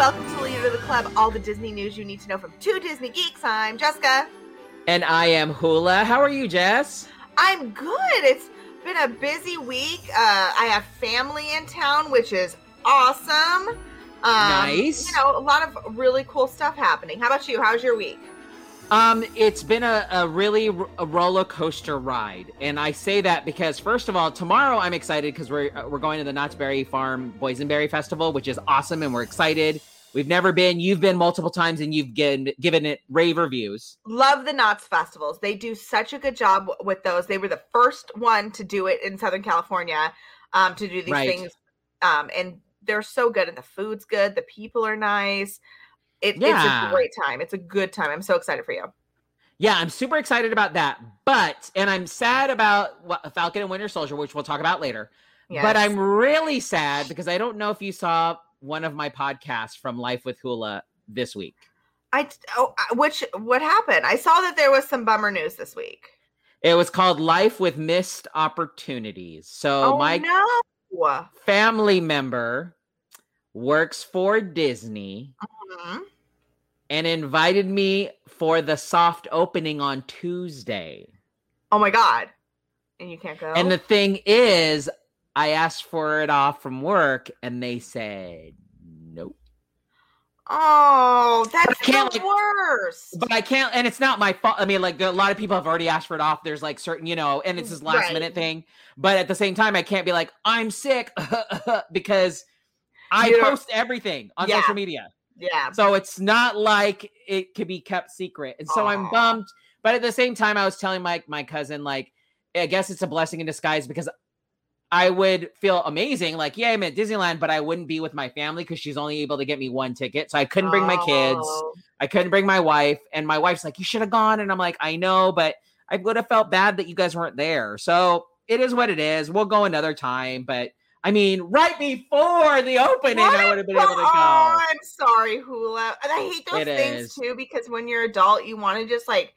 welcome to Leader of the Club, all the Disney news you need to know from two Disney geeks. I'm Jessica. And I am Hula. How are you, Jess? I'm good. It's been a busy week. Uh, I have family in town, which is awesome. Um, Nice. You know, a lot of really cool stuff happening. How about you? How's your week? Um, it's been a, a really r- a roller coaster ride, and I say that because first of all, tomorrow I'm excited because we're uh, we're going to the Knott's Berry Farm Boysenberry Festival, which is awesome, and we're excited. We've never been. You've been multiple times, and you've given given it rave reviews. Love the Knott's festivals. They do such a good job with those. They were the first one to do it in Southern California, um, to do these Right. things, um, and they're so good. And the food's good. The people are nice. It, It's a great time. It's a good time. I'm so excited for you. Yeah, I'm super excited about that, but and I'm sad about what, Falcon and Winter Soldier, which we'll talk about later. But I'm really sad because I don't know if you saw one of my podcasts from Life with Hula this week. I oh, which what happened? I saw that there was some bummer news this week. It was called Life with Missed Opportunities. So Oh, my no. family member works for Disney Mhm. and invited me for the soft opening on Tuesday. Oh my god. And you can't go. And the thing is, I asked for it off from work and they said nope. oh, that's can't, the like- worst. But I can't, and it's not my fault. I mean, like a lot of people have already asked for it off. There's like certain, you know, and it's this last Right. minute thing. But at the same time, I can't be like, I'm sick because I You don't- post everything on Yeah. social media. yeah. So it's not like it could be kept secret. And so I'm Aw. bummed. But at the same time, I was telling my my cousin, like, I guess it's a blessing in disguise because I would feel amazing, like, yeah, I'm at Disneyland, but I wouldn't be with my family because she's only able to get me one ticket. So I couldn't bring my kids. Oh. I couldn't bring my wife. And my wife's like, you should have gone. And I'm like, I know, but I would have felt bad that you guys weren't there. So it is what it is. We'll go another time. But I mean, right before the opening, What I would have been able to Oh, go. I'm sorry, Hula. And I hate those It things is. too because when you're adult, you want to just like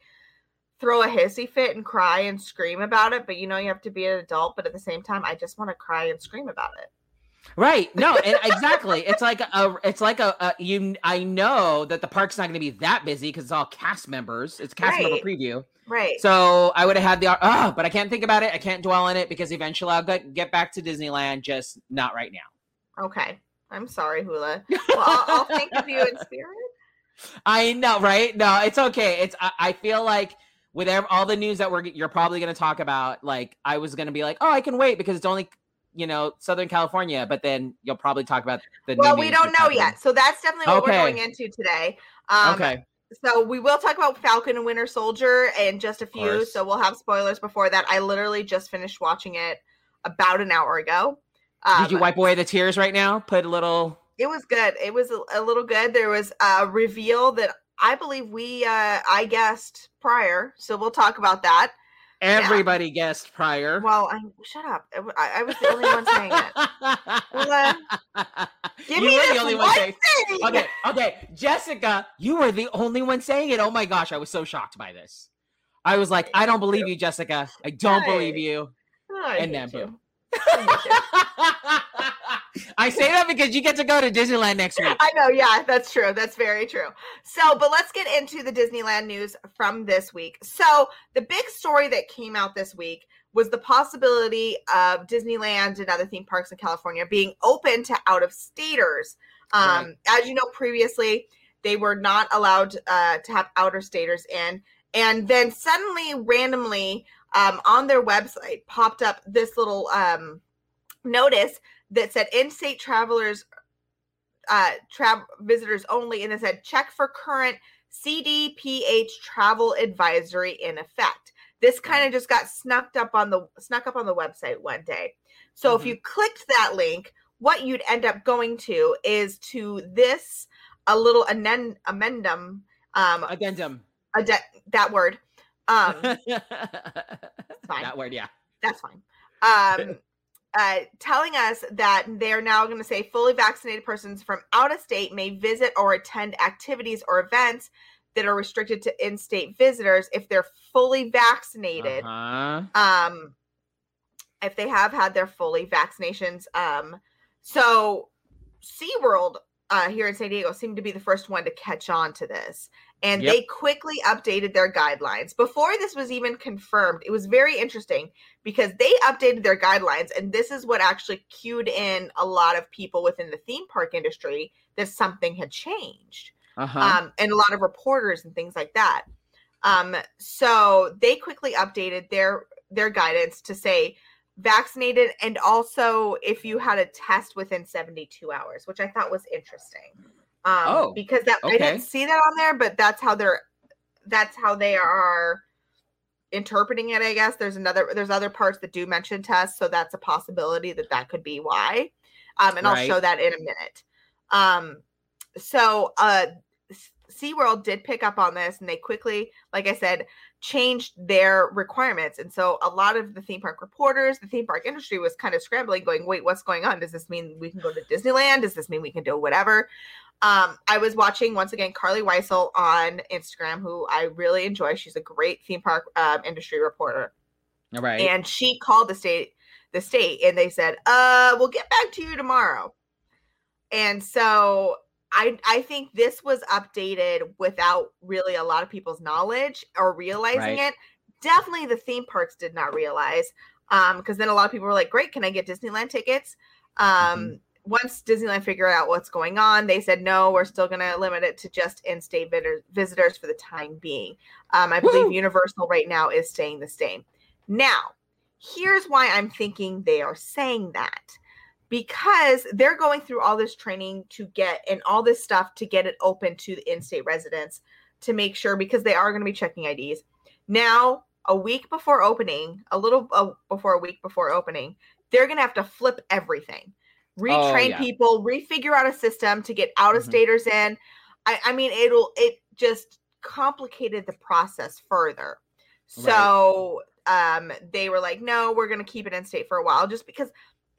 throw a hissy fit and cry and scream about it, but you know you have to be an adult. But at the same time, I just want to cry and scream about it. Right. No, and exactly. It's like a it's like a, a you I know that the park's not going to be that busy cuz it's all cast members. It's cast member preview. Right. So I would have had the oh, but I can't think about it. I can't dwell on it because eventually I'll get, get back to Disneyland just not right now. okay. I'm sorry, Hula. Well, I'll, I'll think of you in spirit. I know, right? No, it's okay. It's I, I feel like with ev- all the news that we're you're probably going to talk about, like I was going to be like, oh, I can wait because it's only you know Southern California, but then you'll probably talk about the. new Well, we don't know happening. yet. So that's definitely what we're going into today. Um, okay, So we will talk about Falcon and Winter Soldier and just a few. So we'll have spoilers before that. I literally just finished watching it about an hour ago. Um, did you wipe away the tears right now? Put a little. It was good. It was a, a little good. There was a reveal that I believe we uh I guessed prior. So we'll talk about that. Everybody guessed prior. Well, I shut up. I, I was the only one saying it. Well, Give you me were the only one saying. thing. Okay, okay, Jessica, you were the only one saying it. Oh my gosh, I was so shocked by this. I was like, I don't believe you, Jessica. I don't believe you. Oh, and then you. boom. I hate you. I say that because you get to go to Disneyland next week. I know, yeah, that's true. That's very true. So, but let's get into the Disneyland news from this week. So, the big story that came out this week was the possibility of Disneyland and other theme parks in California being open to out of staters. Um, As you know, previously they were not allowed uh, to have outer staters in, and then suddenly, randomly, um, on their website popped up this little um, notice that said in-state travelers uh travel visitors only and it said check for current cdph travel advisory in effect this kind of just got snuck up on the snuck up on the website one day so if Mhm. you clicked that link what you'd end up going to is to this a little anen- amendum um Addendum. ade- that word um fine. that word, yeah. that's fine. Um, uh, telling us that they're now going to say fully vaccinated persons from out of state may visit or attend activities or events that are restricted to in-state visitors if they're fully vaccinated. Uh-huh. Um, if they have had their fully vaccinations. Um, so SeaWorld uh, here in San Diego seemed to be the first one to catch on to this. And Yep. they quickly updated their guidelines. Before this was even confirmed, it was very interesting because they updated their guidelines. And this is what actually cued in a lot of people within the theme park industry that something had changed Uh-huh. um, and a lot of reporters and things like that. Um, so they quickly updated their their guidance to say vaccinated and also if you had a test within 72 hours, which I thought was interesting. Um, Oh, because that I didn't see that on there, but that's how they're that's how they are interpreting it. I guess there's another there's other parts that do mention tests, so that's a possibility that that could be why. Um, and I'll show that in a minute. Um, so uh SeaWorld did pick up on this and they quickly, like I said, changed their requirements. And so a lot of the theme park reporters, the theme park industry was kind of scrambling, going, wait, what's going on? Does this mean we can go to Disneyland? Does this mean we can do whatever? Um, I was watching once again Carlye Wisel on Instagram, who I really enjoy. She's a great theme park um, industry reporter All right. and she called the state the state and they said uh we'll get back to you tomorrow and so i i think this was updated without really a lot of people's knowledge or realizing Right. it definitely the theme parks did not realize um because then a lot of people were like great can i get disneyland tickets um Mhm. Once disneyland figured out what's going on they said no we're still going to limit it to just in-state vid- visitors for the time being um i believe Woo! universal right now is staying the same now here's why I'm thinking they are saying that because they're going through all this training to get and all this stuff to get it open to the in-state residents to make sure because they are going to be checking IDs. Now, a week before opening, a little uh, before a week before opening, they're going to have to flip everything. Retrain yeah. people, refigure out a system to get out of Mhm. staters in. I, I mean, it'll it just complicated the process further. Right. So um they were like no we're going to keep it in state for a while just because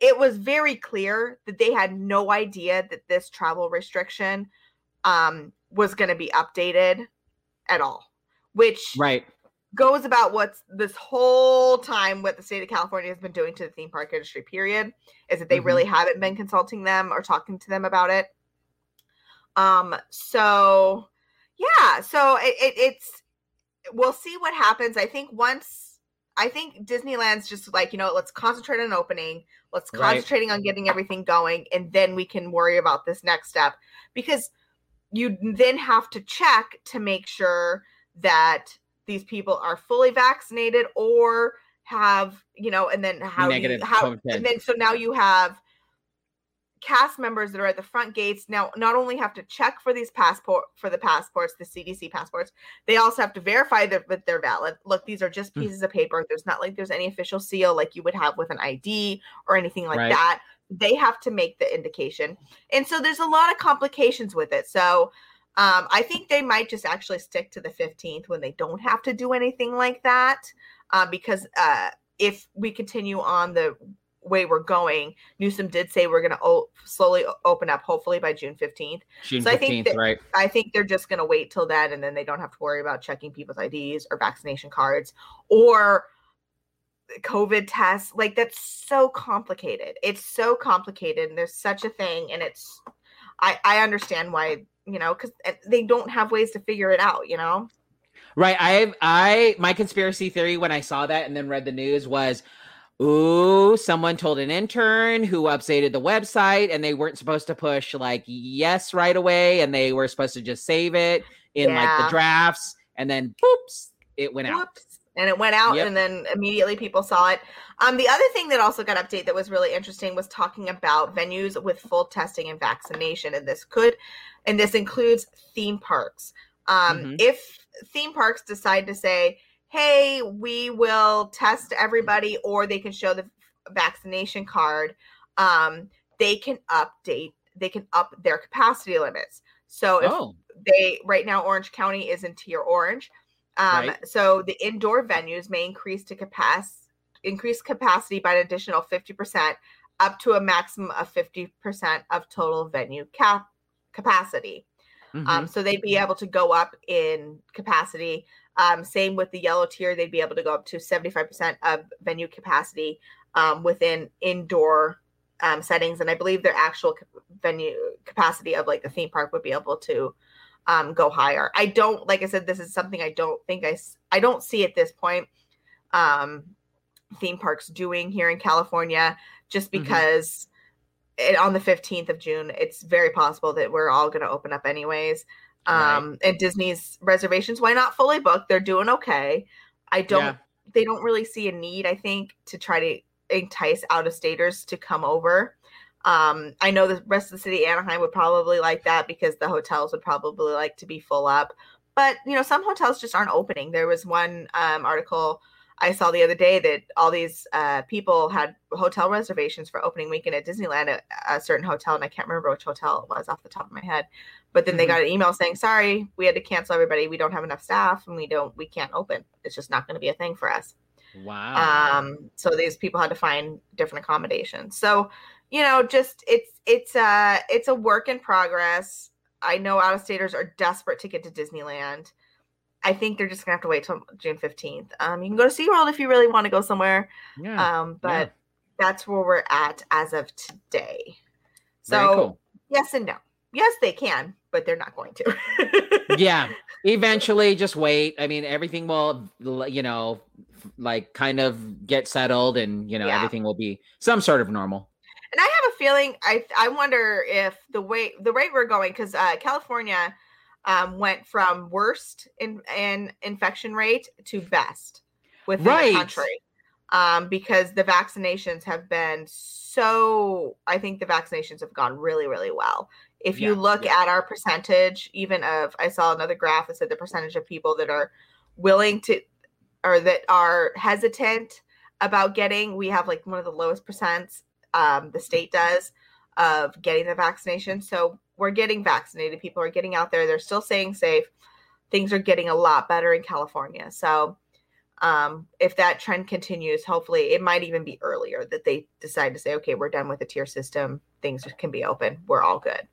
it was very clear that they had no idea that this travel restriction um was going to be updated at all which right. Goes about what's this whole time what the state of california has been doing to the theme park industry period is that they Mhm. really haven't been consulting them or talking to them about it um so yeah so it, it it's we'll see what happens i think once i think disneyland's just like you know let's concentrate on opening let's Right. concentrating on getting everything going and then we can worry about this next step because you then have to check to make sure that these people are fully vaccinated or have you know and then how Negative you, how and then so now you have cast members that are at the front gates. Now not only have to check for these passport for the passports the cdc passports they also have to verify that, that they're valid. Look these are just Hmm. pieces of paper. There's not like there's any official seal like you would have with an id or anything like Right. that. They have to make the indication. And so there's a lot of complications with it. So um, i think they might just actually stick to the 15th when they don't have to do anything like that uh, because uh, if we continue on the way we're going newsom did say we're going to o- slowly open up hopefully by june 15th June So I think that- right? I think they're just going to wait till then and then they don't have to worry about checking people's IDs or vaccination cards or COVID tests. Like that's so complicated. It's so complicated and there's such a thing and it's I I understand why, you know, cuz eh, they don't have ways to figure it out, you know. Right. I I my conspiracy theory when I saw that and then read the news was ooh, someone told an intern who updated the website and they weren't supposed to push like yes right away and they were supposed to just save it in like the drafts and then boops, it went out. And it went out Yep. and then immediately people saw it. Um, the other thing that also got updated that was really interesting was talking about venues with full testing and vaccination. And this could, and this includes theme parks. Um, Mhm. If theme parks decide to say, hey, we will test everybody, or they can show the vaccination card, um, they can update, they can up their capacity limits. So if Oh, they right now orange county is in tier orange um Right. so the indoor venues may increase to capacity increase capacity by an additional 50% up to a maximum of 50% of total venue cap capacity mhm. um so they'd be able to go up in capacity um same with the yellow tier they'd be able to go up to 75% of venue capacity um within indoor um, settings, and I believe their actual venue capacity of like the theme park would be able to um, go higher. I don't, like I said, this is something I don't think I I don't see at this point. Um, theme parks doing here in California, just Mhm. because it, on the 15th of June, it's very possible that we're all going to open up anyways. Right. Um, and Disney's reservations, why not fully booked? They're doing okay. I don't, Yeah. they don't really see a need, I think, to try to entice out of staters to come over. Um, I know the rest of the city, Anaheim, would probably like that because the hotels would probably like to be full up. But you know, some hotels just aren't opening. There was one um, article I saw the other day that all these uh, people had hotel reservations for opening weekend at Disneyland at a certain hotel, and I can't remember which hotel it was off the top of my head. But then they Mhm. got an email saying, "Sorry, we had to cancel everybody. We don't have enough staff, and we don't, we can't open. It's just not going to be a thing for us." Wow. um so these people had to find different accommodations so you know just it's it's uh it's a work in progress. I know out of staters are desperate to get to disneyland. I think they're just gonna have to wait till june 15th um you can go to seaworld if you really want to go somewhere. Yeah. um but that's where we're at as of today. So cool. yes and no. Yes they can but they're not going to. Yeah. Eventually just wait. I mean everything will you know like kind of get settled and you know Yeah. everything will be some sort of normal And I have a feeling I I wonder if the way the rate we're going because uh, California um, went from worst in in infection rate to best within Right. the country um, because the vaccinations have been so. I think the vaccinations have gone really really well. If you Yeah, look yeah. at our percentage, even of I saw another graph that said the percentage of people that are willing to or that are hesitant about getting we have like one of the lowest percents um, the state does of getting the vaccination. So we're getting vaccinated. People are getting out there. They're still staying safe. Things are getting a lot better in california. So um, if that trend continues hopefully it might even be earlier that they decide to say okay we're done with the tier system. Things can be open. We're all good.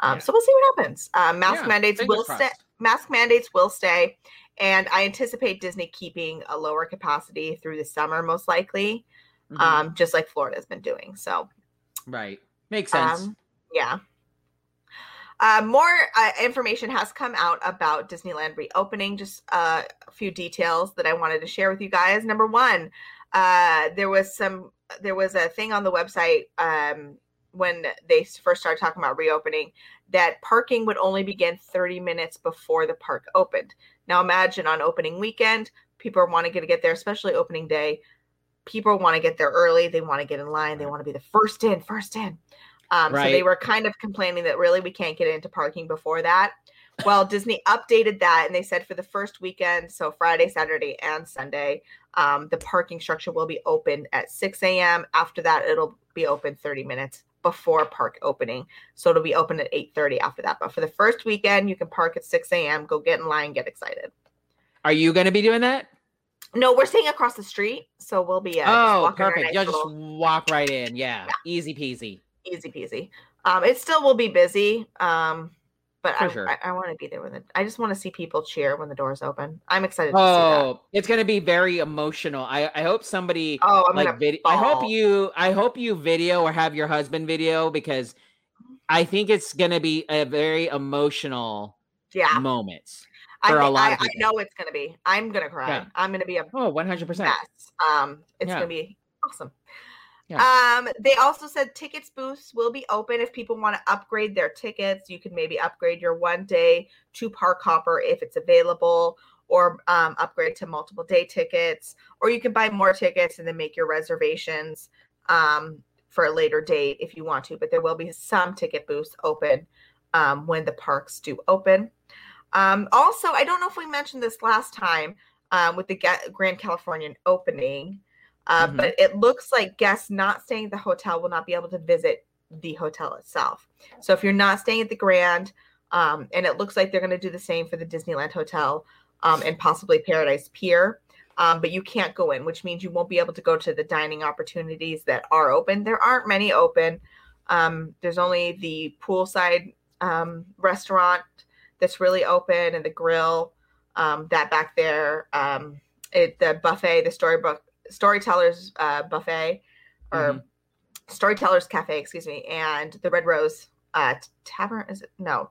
Um, Yeah. so we'll see what happens. Um, mask Yeah, mandates will stay mask mandates will stay. And i anticipate disney keeping a lower capacity through the summer most likely Mhm. um, just like florida's been doing so right makes sense um, yeah. Uh, more uh, information has come out about Disneyland reopening. Just uh, a few details that I wanted to share with you guys. Number one, uh, there was some. There was a thing on the website um, when they first started talking about reopening that parking would only begin 30 minutes before the park opened. Now imagine on opening weekend, people are wanting to get there, especially opening day. People want to get there early. They want to get in line. They want to be the first in, first in. Um, So they were kind of complaining that really we can't get into parking before that. Well, Disney updated that and they said for the first weekend, so Friday, Saturday, and Sunday, um, the parking structure will be open at 6 a.m. After that, it'll be open 30 minutes before park opening. So it'll be open at 8:30 after that. But for the first weekend, you can park at 6 a.m. Go get in line, get excited. are you going to be doing that No, we're staying across the street, so we'll be uh, oh perfect nice you'll just walk right in yeah, easy peasy easy peasy. Um, it still will be busy. Um, but For I, sure. I, I want to be there when the, I just want to see people cheer when the doors open. I'm excited to see that. oh it's going to be very emotional i i hope somebody Oh, I'm like video i hope you i hope you video or have your husband video because i think it's going to be a very emotional yeah. moment I, think- I, I know it's gonna be. I'm gonna cry. Yeah. I'm gonna be a oh 100% mess. Um, it's Yeah. gonna be awesome. Yeah. Um, they also said tickets booths will be open if people want to upgrade their tickets. You can maybe upgrade your one day to Park Hopper if it's available, or um, upgrade to multiple day tickets, or you can buy more tickets and then make your reservations um, for a later date if you want to. But there will be some ticket booths open um, when the parks do open. Um, also, I don't know if we mentioned this last time um, with the Ga- Grand Californian opening. Uh, Mhm. But it looks like guests not staying at the hotel will not be able to visit the hotel itself. So if you're not staying at the Grand, um, and it looks like they're going to do the same for the Disneyland Hotel um, and possibly Paradise Pier, um, but you can't go in, which means you won't be able to go to the dining opportunities that are open. There aren't many open. Um, there's only the poolside um, restaurant that's really open and the grill um, that back there. Um, it, the buffet, the storybook storytellers uh, buffet or Mhm. Storytellers Cafe, excuse me, and the Red Rose uh, Tavern. Is it no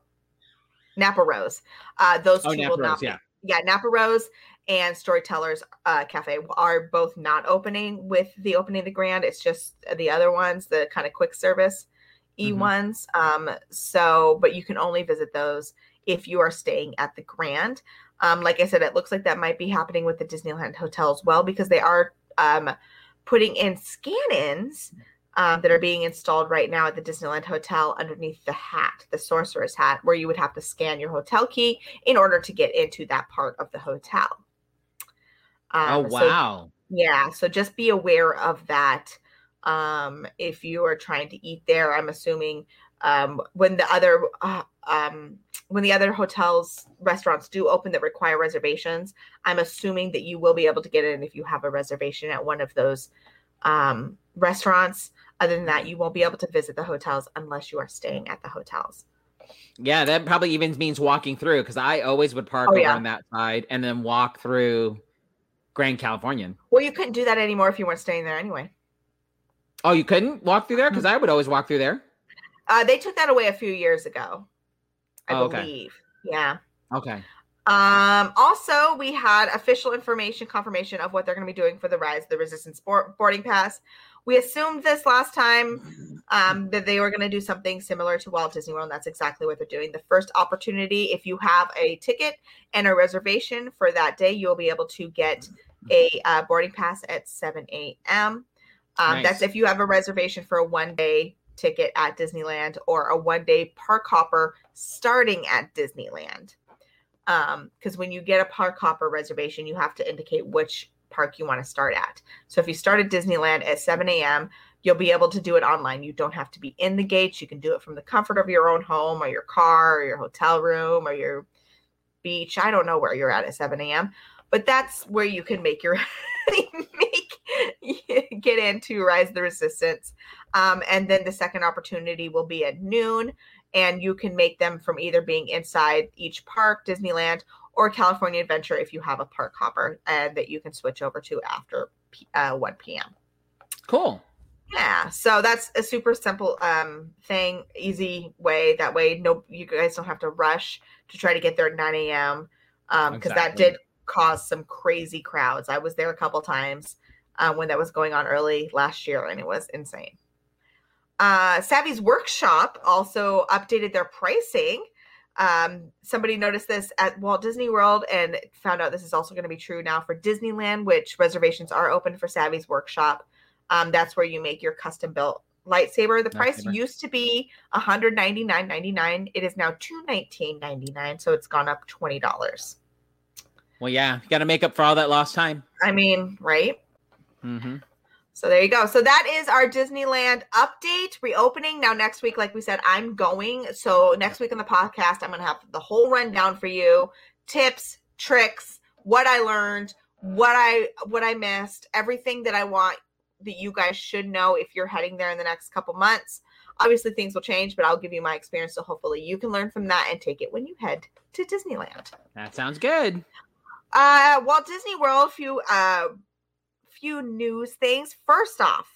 Napa Rose? Uh, those Oh, two Napa will Rose, not. yeah. Be, yeah, Napa Rose and Storytellers uh, Cafe are both not opening with the opening of the Grand. It's just the other ones, the kind of quick service e Mhm. ones. Um, so, but you can only visit those if you are staying at the Grand. Um, like I said, it looks like that might be happening with the Disneyland Hotel as well because they are um, putting in scan-ins um, that are being installed right now at the Disneyland Hotel underneath the hat, the sorcerer's hat, where you would have to scan your hotel key in order to get into that part of the hotel. oh Um, so wow. yeah, so just be aware of that. Um, if you are trying to eat there, I'm assuming um, when the other uh, um, when the other hotels restaurants do open that require reservations, I'm assuming that you will be able to get in if you have a reservation at one of those um, restaurants. Other than that, you won't be able to visit the hotels unless you are staying at the hotels. Yeah, that probably even means walking through because I always would park Oh, over yeah. on that side and then walk through Grand Californian. Well, you couldn't do that anymore if you weren't staying there anyway. Oh, you couldn't walk through there because Mm. I would always walk through there. Uh, they took that away a few years ago, I Oh, okay. believe. Yeah. Okay. Um, also, we had official information confirmation of what they're going to be doing for the Rise of the Resistance boarding pass. We assumed this last time um, that they were going to do something similar to Walt Disney World. And that's exactly what they're doing. The first opportunity, if you have a ticket and a reservation for that day, you'll be able to get a uh, boarding pass at 7 a.m. Um, Nice. That's if you have a reservation for a one day ticket at Disneyland or a one day park hopper starting at Disneyland. Um, because when you get a park hopper reservation, you have to indicate which park you want to start at. So if you start at Disneyland at 7 a.m., you'll be able to do it online. You don't have to be in the gates. You can do it from the comfort of your own home or your car or your hotel room or your beach. I don't know where you're at at 7 a.m., but that's where you can make your make get into Rise of the Resistance. Um, and then the second opportunity will be at noon, and you can make them from either being inside each park, Disneyland, or California Adventure if you have a park hopper and that you can switch over to after p- uh, 1 p.m. Cool. Yeah, so that's a super simple um thing, easy way. That way, no, you guys don't have to rush to try to get there at 9 a.m. Um, because that did cause some crazy crowds. I was there a couple times uh, when that was going on early last year, and it was insane. Uh, Savi's Workshop also updated their pricing. Um, somebody noticed this at Walt Disney World and found out this is also going to be true now for Disneyland, which reservations are open for Savi's Workshop. Um, that's where you make your custom built lightsaber. The price Lightsaber. used to be $199.99. It is now $219.99. So it's gone up $20. Well, yeah, you got to make up for all that lost time. I mean, right? hmm So there you go. So that is our Disneyland update reopening. Now next week, like we said, I'm going. So next week on the podcast, I'm going to have the whole rundown for you, tips, tricks, what I learned, what I what I missed, everything that I want that you guys should know if you're heading there in the next couple months. Obviously, things will change, but I'll give you my experience. So hopefully, you can learn from that and take it when you head to Disneyland. That sounds good. Uh, Walt Disney World, few uh, few news things. First off,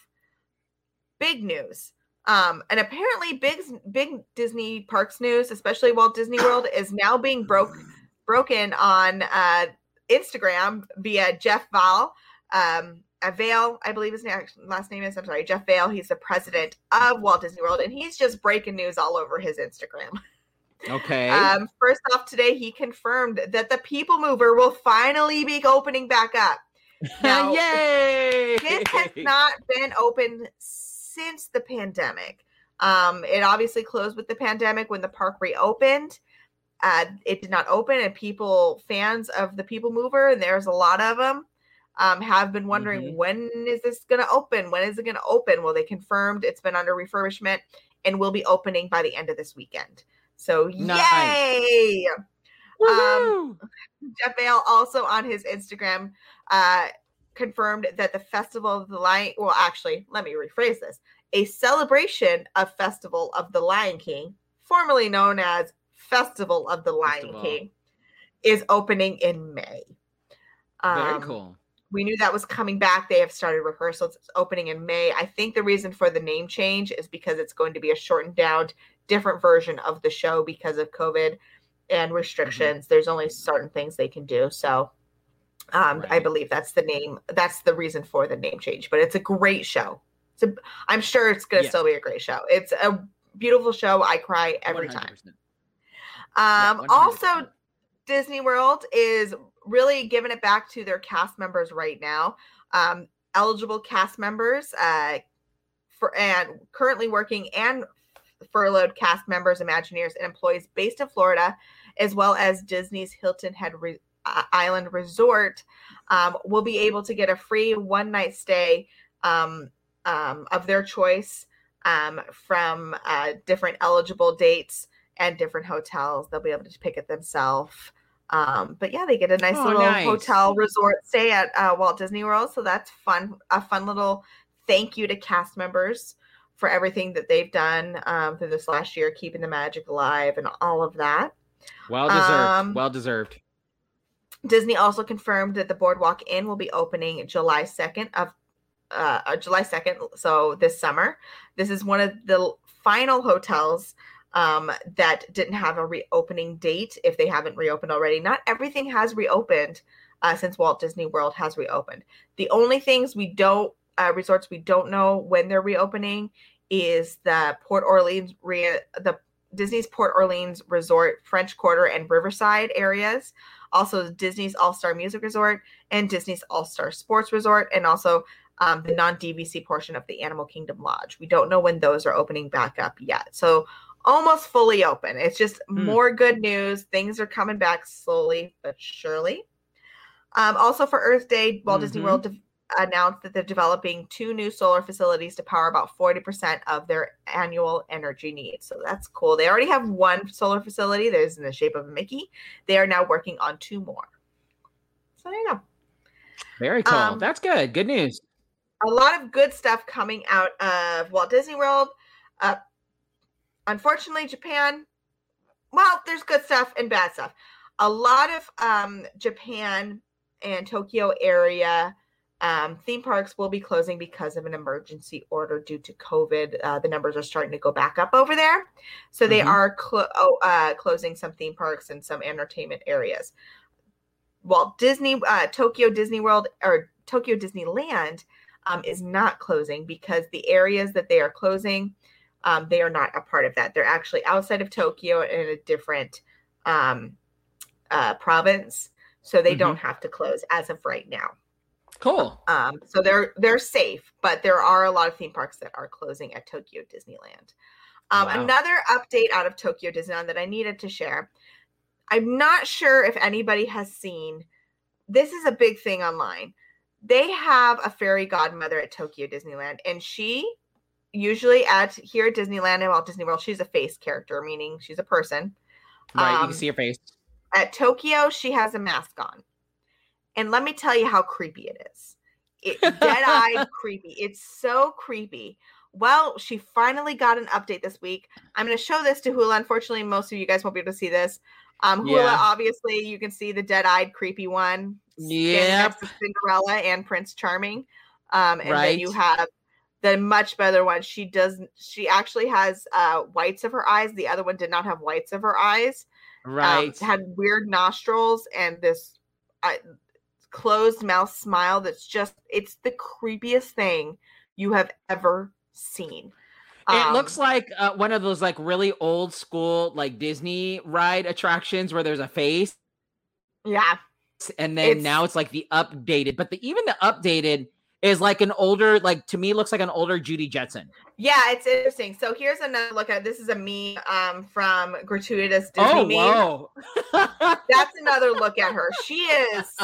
big news. Um, and apparently, big big Disney parks news, especially Walt Disney World, is now being broke broken on uh, Instagram via Jeff Val. Um, Vahle, I believe his last name is. I'm sorry, Jeff Vahle. He's the president of Walt Disney World, and he's just breaking news all over his Instagram. Okay. Um, first off, today he confirmed that the People Mover will finally be opening back up. Now, Yay! This has not been open since the pandemic. Um, it obviously closed with the pandemic when the park reopened. Uh, it did not open, and people, fans of the People Mover, and there's a lot of them, um, have been wondering Mhm. when is this going to open? When is it going to open? Well, they confirmed it's been under refurbishment and will be opening by the end of this weekend. So, Nice. yay! Woohoo! Jeff Vahle also on his Instagram uh, confirmed that the Festival of the Lion, well, actually, let me rephrase this a celebration of Festival of the Lion King, formerly known as Festival of the Lion Festival. King, is opening in May. Very Um, cool. we knew that was coming back. They have started rehearsals. It's opening in May. I think the reason for the name change is because it's going to be a shortened down, different version of the show because of COVID and restrictions. Mm-hmm. There's only certain things they can do. So um, right. I believe that's the name. That's the reason for the name change. But it's a great show. It's a, I'm sure it's going to yeah. still be a great show. It's a beautiful show. I cry every 100%. time. Um, yeah, also, Disney World is really giving it back to their cast members right now. Um, eligible cast members uh, for and currently working and furloughed cast members, Imagineers, and employees based in Florida, as well as Disney's Hilton Head Re- uh, Island Resort, um, will be able to get a free one night stay um, um, of their choice um, from uh, different eligible dates and different hotels. They'll be able to pick it themselves. Um, but yeah, they get a nice oh, little nice. hotel resort stay at uh, Walt Disney World. So that's fun. A fun little thank you to cast members for everything that they've done um, through this last year, keeping the magic alive and all of that. Well deserved. Um, well deserved. Disney also confirmed that the Boardwalk Inn will be opening July 2nd of uh, uh July 2nd, so this summer. This is one of the final hotels um, that didn't have a reopening date if they haven't reopened already. Not everything has reopened uh, since Walt Disney World has reopened. The only things we don't uh, resorts we don't know when they're reopening is the Port Orleans the Disney's Port Orleans Resort, French Quarter, and Riverside areas. Also, Disney's All Star Music Resort and Disney's All Star Sports Resort, and also um, the non DVC portion of the Animal Kingdom Lodge. We don't know when those are opening back up yet. So, almost fully open. It's just mm. more good news. Things are coming back slowly but surely. Um, also for Earth Day, Walt mm-hmm. Disney World announced that they're developing two new solar facilities to power about 40% of their annual energy needs. So that's cool. They already have one solar facility that is in the shape of a Mickey. They are now working on two more. So there you go. Very cool. Um, that's good. Good news. A lot of good stuff coming out of Walt Disney World. Uh, unfortunately, Japan, well, there's good stuff and bad stuff. A lot of um, Japan and Tokyo area um, theme parks will be closing because of an emergency order due to COVID. Uh, the numbers are starting to go back up over there. So they mm-hmm. are oh, uh, closing some theme parks and some entertainment areas. While Disney, uh, Tokyo Disney World, or Tokyo Disneyland um, is not closing because the areas that they are closing um, they are not a part of that. They're actually outside of Tokyo in a different um, uh, province, so they mm-hmm. don't have to close as of right now. Cool. Um, so they're they're safe, but there are a lot of theme parks that are closing at Tokyo Disneyland. Um, wow. Another update out of Tokyo Disneyland that I needed to share. I'm not sure if anybody has seen. This is a big thing online. They have a fairy godmother at Tokyo Disneyland, and she usually at here at Disneyland and Walt Disney World, she's a face character, meaning she's a person. Right, um, you can um, see her face. At Tokyo, she has a mask on, and let me tell you how creepy it is. It dead-eyed creepy. It's so creepy. Well, she finally got an update this week. I'm going to show this to Hula. Unfortunately, most of you guys won't be able to see this. Um, Hula, yeah. obviously, you can see the dead-eyed creepy one. Yeah. Cinderella and Prince Charming. Um, and right. then you have the much better one. She does. She actually has uh, whites of her eyes. The other one did not have whites of her eyes. Um, right. Um, had weird nostrils and this uh, closed mouth smile. That's just. It's the creepiest thing you have ever seen. It um, looks like uh, one of those like really old school like Disney ride attractions where there's a face. Yeah. And then it's, now it's like the updated, but the even the updated is like an older, like to me, looks like an older Judy Jetson. Yeah, it's interesting. So here's another look at this is a me um from gratuitous Disney. Oh, whoa. That's another look at her. She is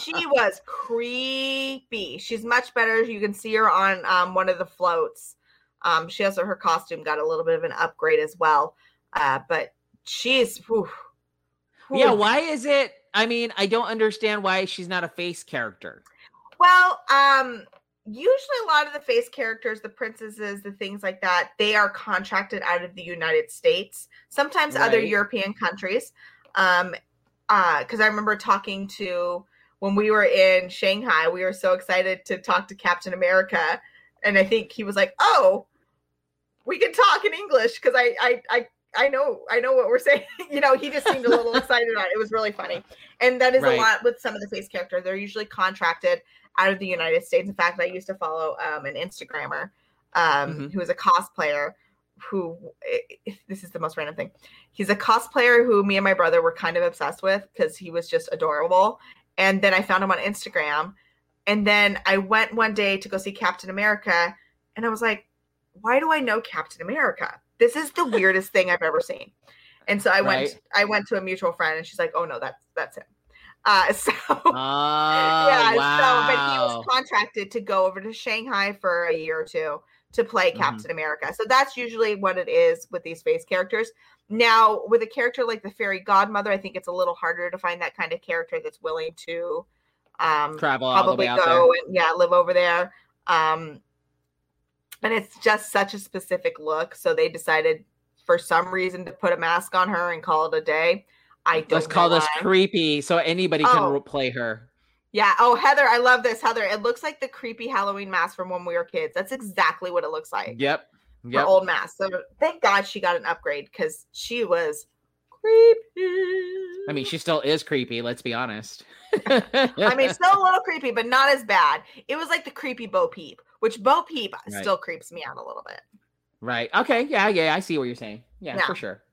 she was creepy. She's much better. You can see her on um one of the floats. Um, she also her costume got a little bit of an upgrade as well. Uh, but she's whew, whew. yeah. Why is it? I mean, I don't understand why she's not a face character. Well, um, usually a lot of the face characters, the princesses, the things like that, they are contracted out of the United States, sometimes right. other European countries. Um, uh, because I remember talking to when we were in Shanghai, we were so excited to talk to Captain America, and I think he was like, "Oh, we can talk in English because I, I I I know I know what we're saying." you know, he just seemed a little excited about it. It was really funny, and that is Right. a lot with some of the face characters. They're usually contracted out of the United States. In fact, I used to follow um, an Instagrammer um, Mhm. who is a cosplayer. Who eh, this is the most random thing. He's a cosplayer who me and my brother were kind of obsessed with because he was just adorable. And then I found him on Instagram. And then I went one day to go see Captain America, and I was like, "Why do I know Captain America? This is the weirdest thing I've ever seen." And so I went. I went to a mutual friend, and she's like, "Oh no, that's that's him." Uh, so Oh, yeah, wow. so but he was contracted to go over to Shanghai for a year or two to play Mhm. Captain America. So that's usually what it is with these face characters. Now, with a character like the fairy godmother, I think it's a little harder to find that kind of character that's willing to um Travel probably out there. go and yeah, live over there. Um and it's just such a specific look, so they decided for some reason to put a mask on her and call it a day. I don't Let's call know this creepy so anybody can Oh. ro- play her. Yeah. Oh, Heather, I love this. Heather, it looks like the creepy Halloween mask from when we were kids. That's exactly what it looks like. Yep. Her old mask. So thank God she got an upgrade because she was creepy. I mean, she still is creepy. Let's be honest. I mean, still a little creepy, but not as bad. It was like the creepy Bo Peep, which Bo Peep Right. still creeps me out a little bit. right. Okay. Yeah. Yeah. I see what you're saying. Yeah, Yeah. for sure.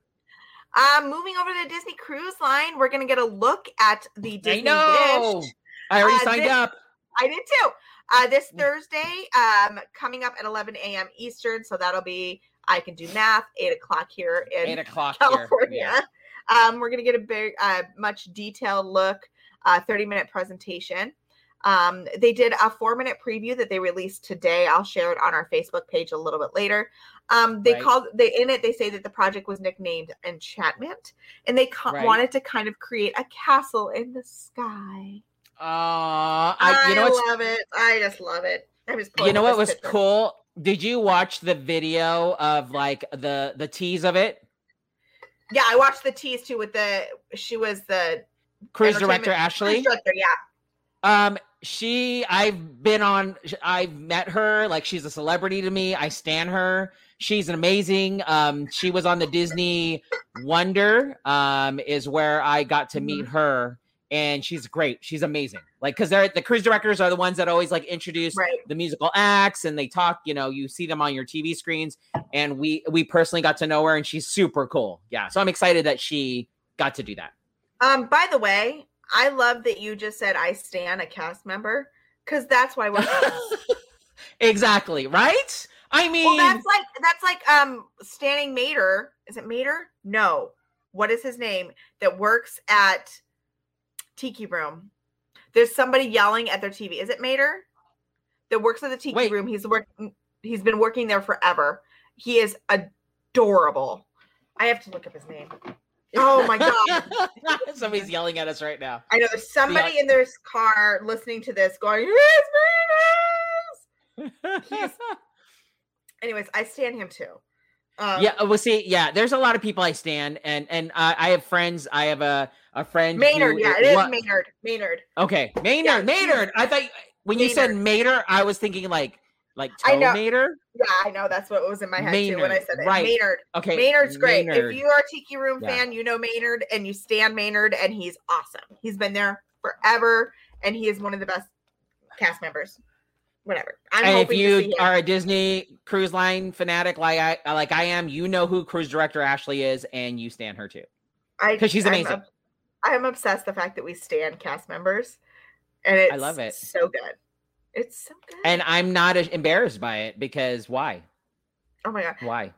Um, moving over to the Disney Cruise Line, we're gonna get a look at the Disney I know. Wish. I already Uh, signed this- up. I did too. Uh, this Mm. Thursday, um, coming up at 11 a.m. Eastern, so that'll be I can do math, eight o'clock here in Eight o'clock here. California. Um, we're gonna get a big, uh, much detailed look, uh, 30 minute presentation. Um, they did a four minute preview that they released today. I'll share it on our Facebook page a little bit later. Um, they Right. called they in it. They say that the project was nicknamed Enchantment, and they co- Right. wanted to kind of create a castle in the sky. Uh, I, I, you know what's love it. I just love it. I'm just you know what was picture. cool? Did you watch the video of like the the tease of it? Yeah, I watched the tease too with the she was the Cruise director Ashley. director, yeah. Um, she, I've been on, I've met her. Like she's a celebrity to me. I stan her. She's an amazing. Um, she was on the Disney Wonder. Um, is where I got to meet her, and she's great. She's amazing. Like because they're the cruise directors are the ones that always like introduce Right. the musical acts, and they talk. You know, you see them on your TV screens, and we we personally got to know her, and she's super cool. Yeah, so I'm excited that she got to do that. Um, by the way, I love that you just said I stand a cast member because that's why we're exactly right. I mean, well, that's like that's like um standing Mater. Is it Mater? No. What is his name that works at Tiki Room? There's somebody yelling at their TV. Is it Mater? That works at the Tiki Wait. Room. He's working. He's been working there forever. He is adorable. I have to look up his name. Oh my god! Somebody's yelling at us right now. I know there's somebody in their car listening to this going, "It's He's- Anyways, I stand him too. Um, yeah, well, see, yeah, there's a lot of people I stand, and and uh, I have friends. I have a a friend. Maynard. who- Yeah, it is Maynard. Maynard. Okay, Maynard, Yeah, Maynard. I thought when you said Maynard. I was thinking like like I know. Yeah, I know. That's what was in my head too when I said it. right. Maynard. Okay, Maynard's great. Maynard. If you are a Tiki Room Yeah. fan, you know Maynard and you stand Maynard, and he's awesome. He's been there forever, and he is one of the best cast members. Whatever. I'm and if hoping to see you are a Disney cruise line fanatic like I like I am, you know who cruise director Ashley is, and you stand her too. because she's I'm amazing. I am obsessed the fact that we stand cast members, and it's I love it. So good. It's so good. And I'm not embarrassed by it because why? oh my god, Why?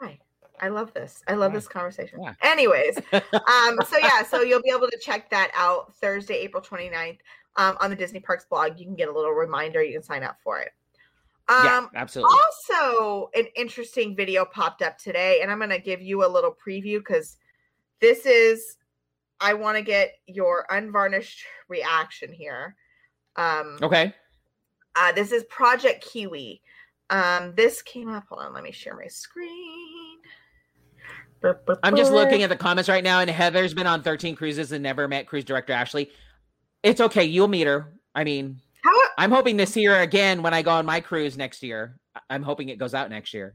Why? I? Love this. I love Yeah. this conversation. Yeah. Anyways, um, so yeah, so you'll be able to check that out Thursday, April 29th, um, on the Disney Parks blog. You can get a little reminder. You can sign up for it. yeah, Um, absolutely. also, an interesting video popped up today, and I'm going to give you a little preview because this is, I want to get your unvarnished reaction here. Um, Okay. Uh, this is Project Kiwi. Um, this came up. Hold on, let me share my screen. I'm just looking at the comments right now, and Heather's been on 13 cruises and never met cruise director Ashley. It's okay. You'll meet her. I mean, How I'm hoping to see her again when I go on my cruise next year. I'm hoping it goes out next year.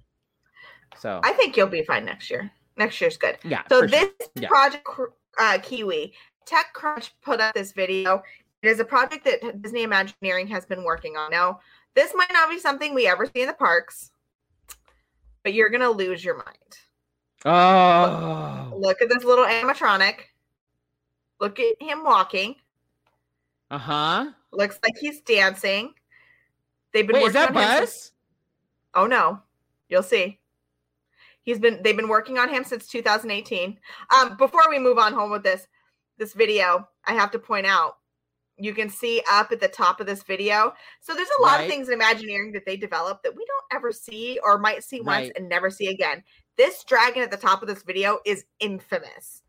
So I think you'll be fine next year. Next year's good. yeah. So for sure. this Yeah. project uh, Kiwi TechCrunch put up this video. It is a project that Disney Imagineering has been working on. Now, this might not be something we ever see in the parks, but you're gonna lose your mind. Oh. Look at this little animatronic. Look at him walking. Uh huh. Looks like he's dancing. They've been Wait, is working that on him since- Buzz? Oh no, you'll see. He's been they've been working on him since 2018. Um, before we move on home with this this video, I have to point out you can see up at the top of this video. So there's a lot Right. of things in Imagineering that they develop that we don't ever see or might see once and never see again. This dragon at the top of this video is infamous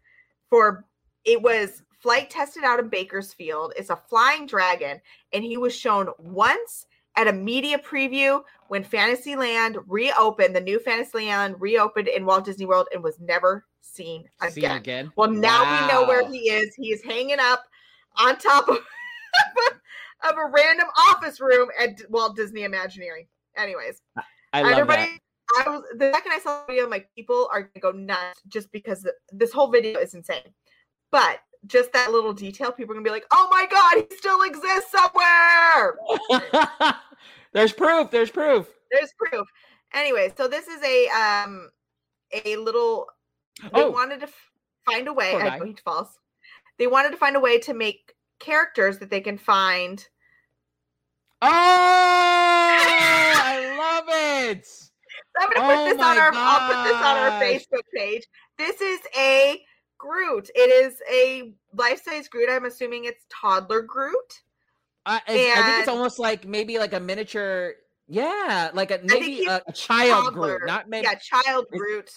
for it was flight tested out in Bakersfield. It's a flying dragon, and he was shown once at a media preview when Fantasyland reopened, the new Fantasyland reopened in Walt Disney World and was never seen again. Again. Well, now we know where he is. He is hanging up on top of, of a random office room at Walt Disney Imagineering. Anyways, I love everybody, that. I was the second I saw the video, my people are gonna go nuts just because this whole video is insane. But just that little detail, people are gonna be like, "Oh my god, he still exists somewhere." there's proof. There's proof. There's proof. Anyway, so this is a um a little. They Oh. wanted to f- find a way. I know he falls. They wanted to find a way to make characters that they can find. Oh, I love it. I'm gonna Oh put this on our. I'll put this on our. Facebook page. This is a Groot. It is a life-size Groot. I'm assuming it's toddler Groot. I, I, I think it's almost like maybe like a miniature. Yeah, like a maybe a, a child Toddler. group, not maybe. Yeah, child Groot.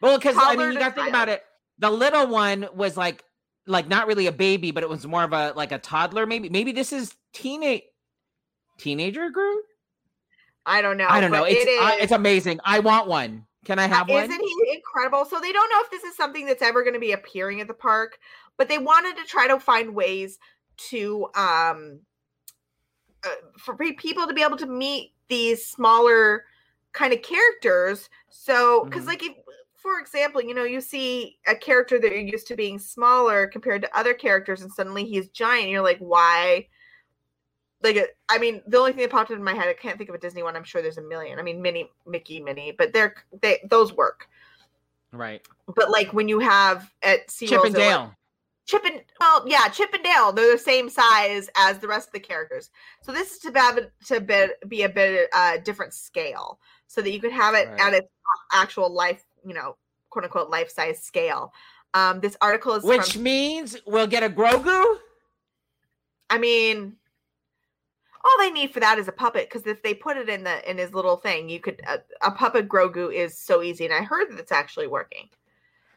Well, because I mean, you got to think child. about it. The little one was like, like not really a baby, but it was more of a like a toddler. Maybe, maybe this is teenage teenager Groot. I don't know. I don't know. It's it is- it's amazing. I want one. Can I have one? Isn't he incredible? So they don't know if this is something that's ever going to be appearing at the park, but they wanted to try to find ways to um uh, for people to be able to meet these smaller kind of characters. So because Mhm. like if for example, you know, you see a character that you're used to being smaller compared to other characters, and suddenly he's giant. You're like, why? Like, uh, I mean, the only thing that popped into my head, I can't think of a Disney one. I'm sure there's a million. I mean, Minnie, Mickey, Minnie, but they're they those work. right. But like when you have at Chip and they're like- Dale. Chip and well, yeah, Chip and Dale. They're the same size as the rest of the characters. So this is to have to be, be a bit uh, different scale, so that you could have it Right. at its actual life, you know, quote unquote life size scale. Um, this article is Which from, means we'll get a Grogu. I mean, all they need for that is a puppet because if they put it in the in his little thing, you could uh, a puppet Grogu is so easy, and I heard that it's actually working.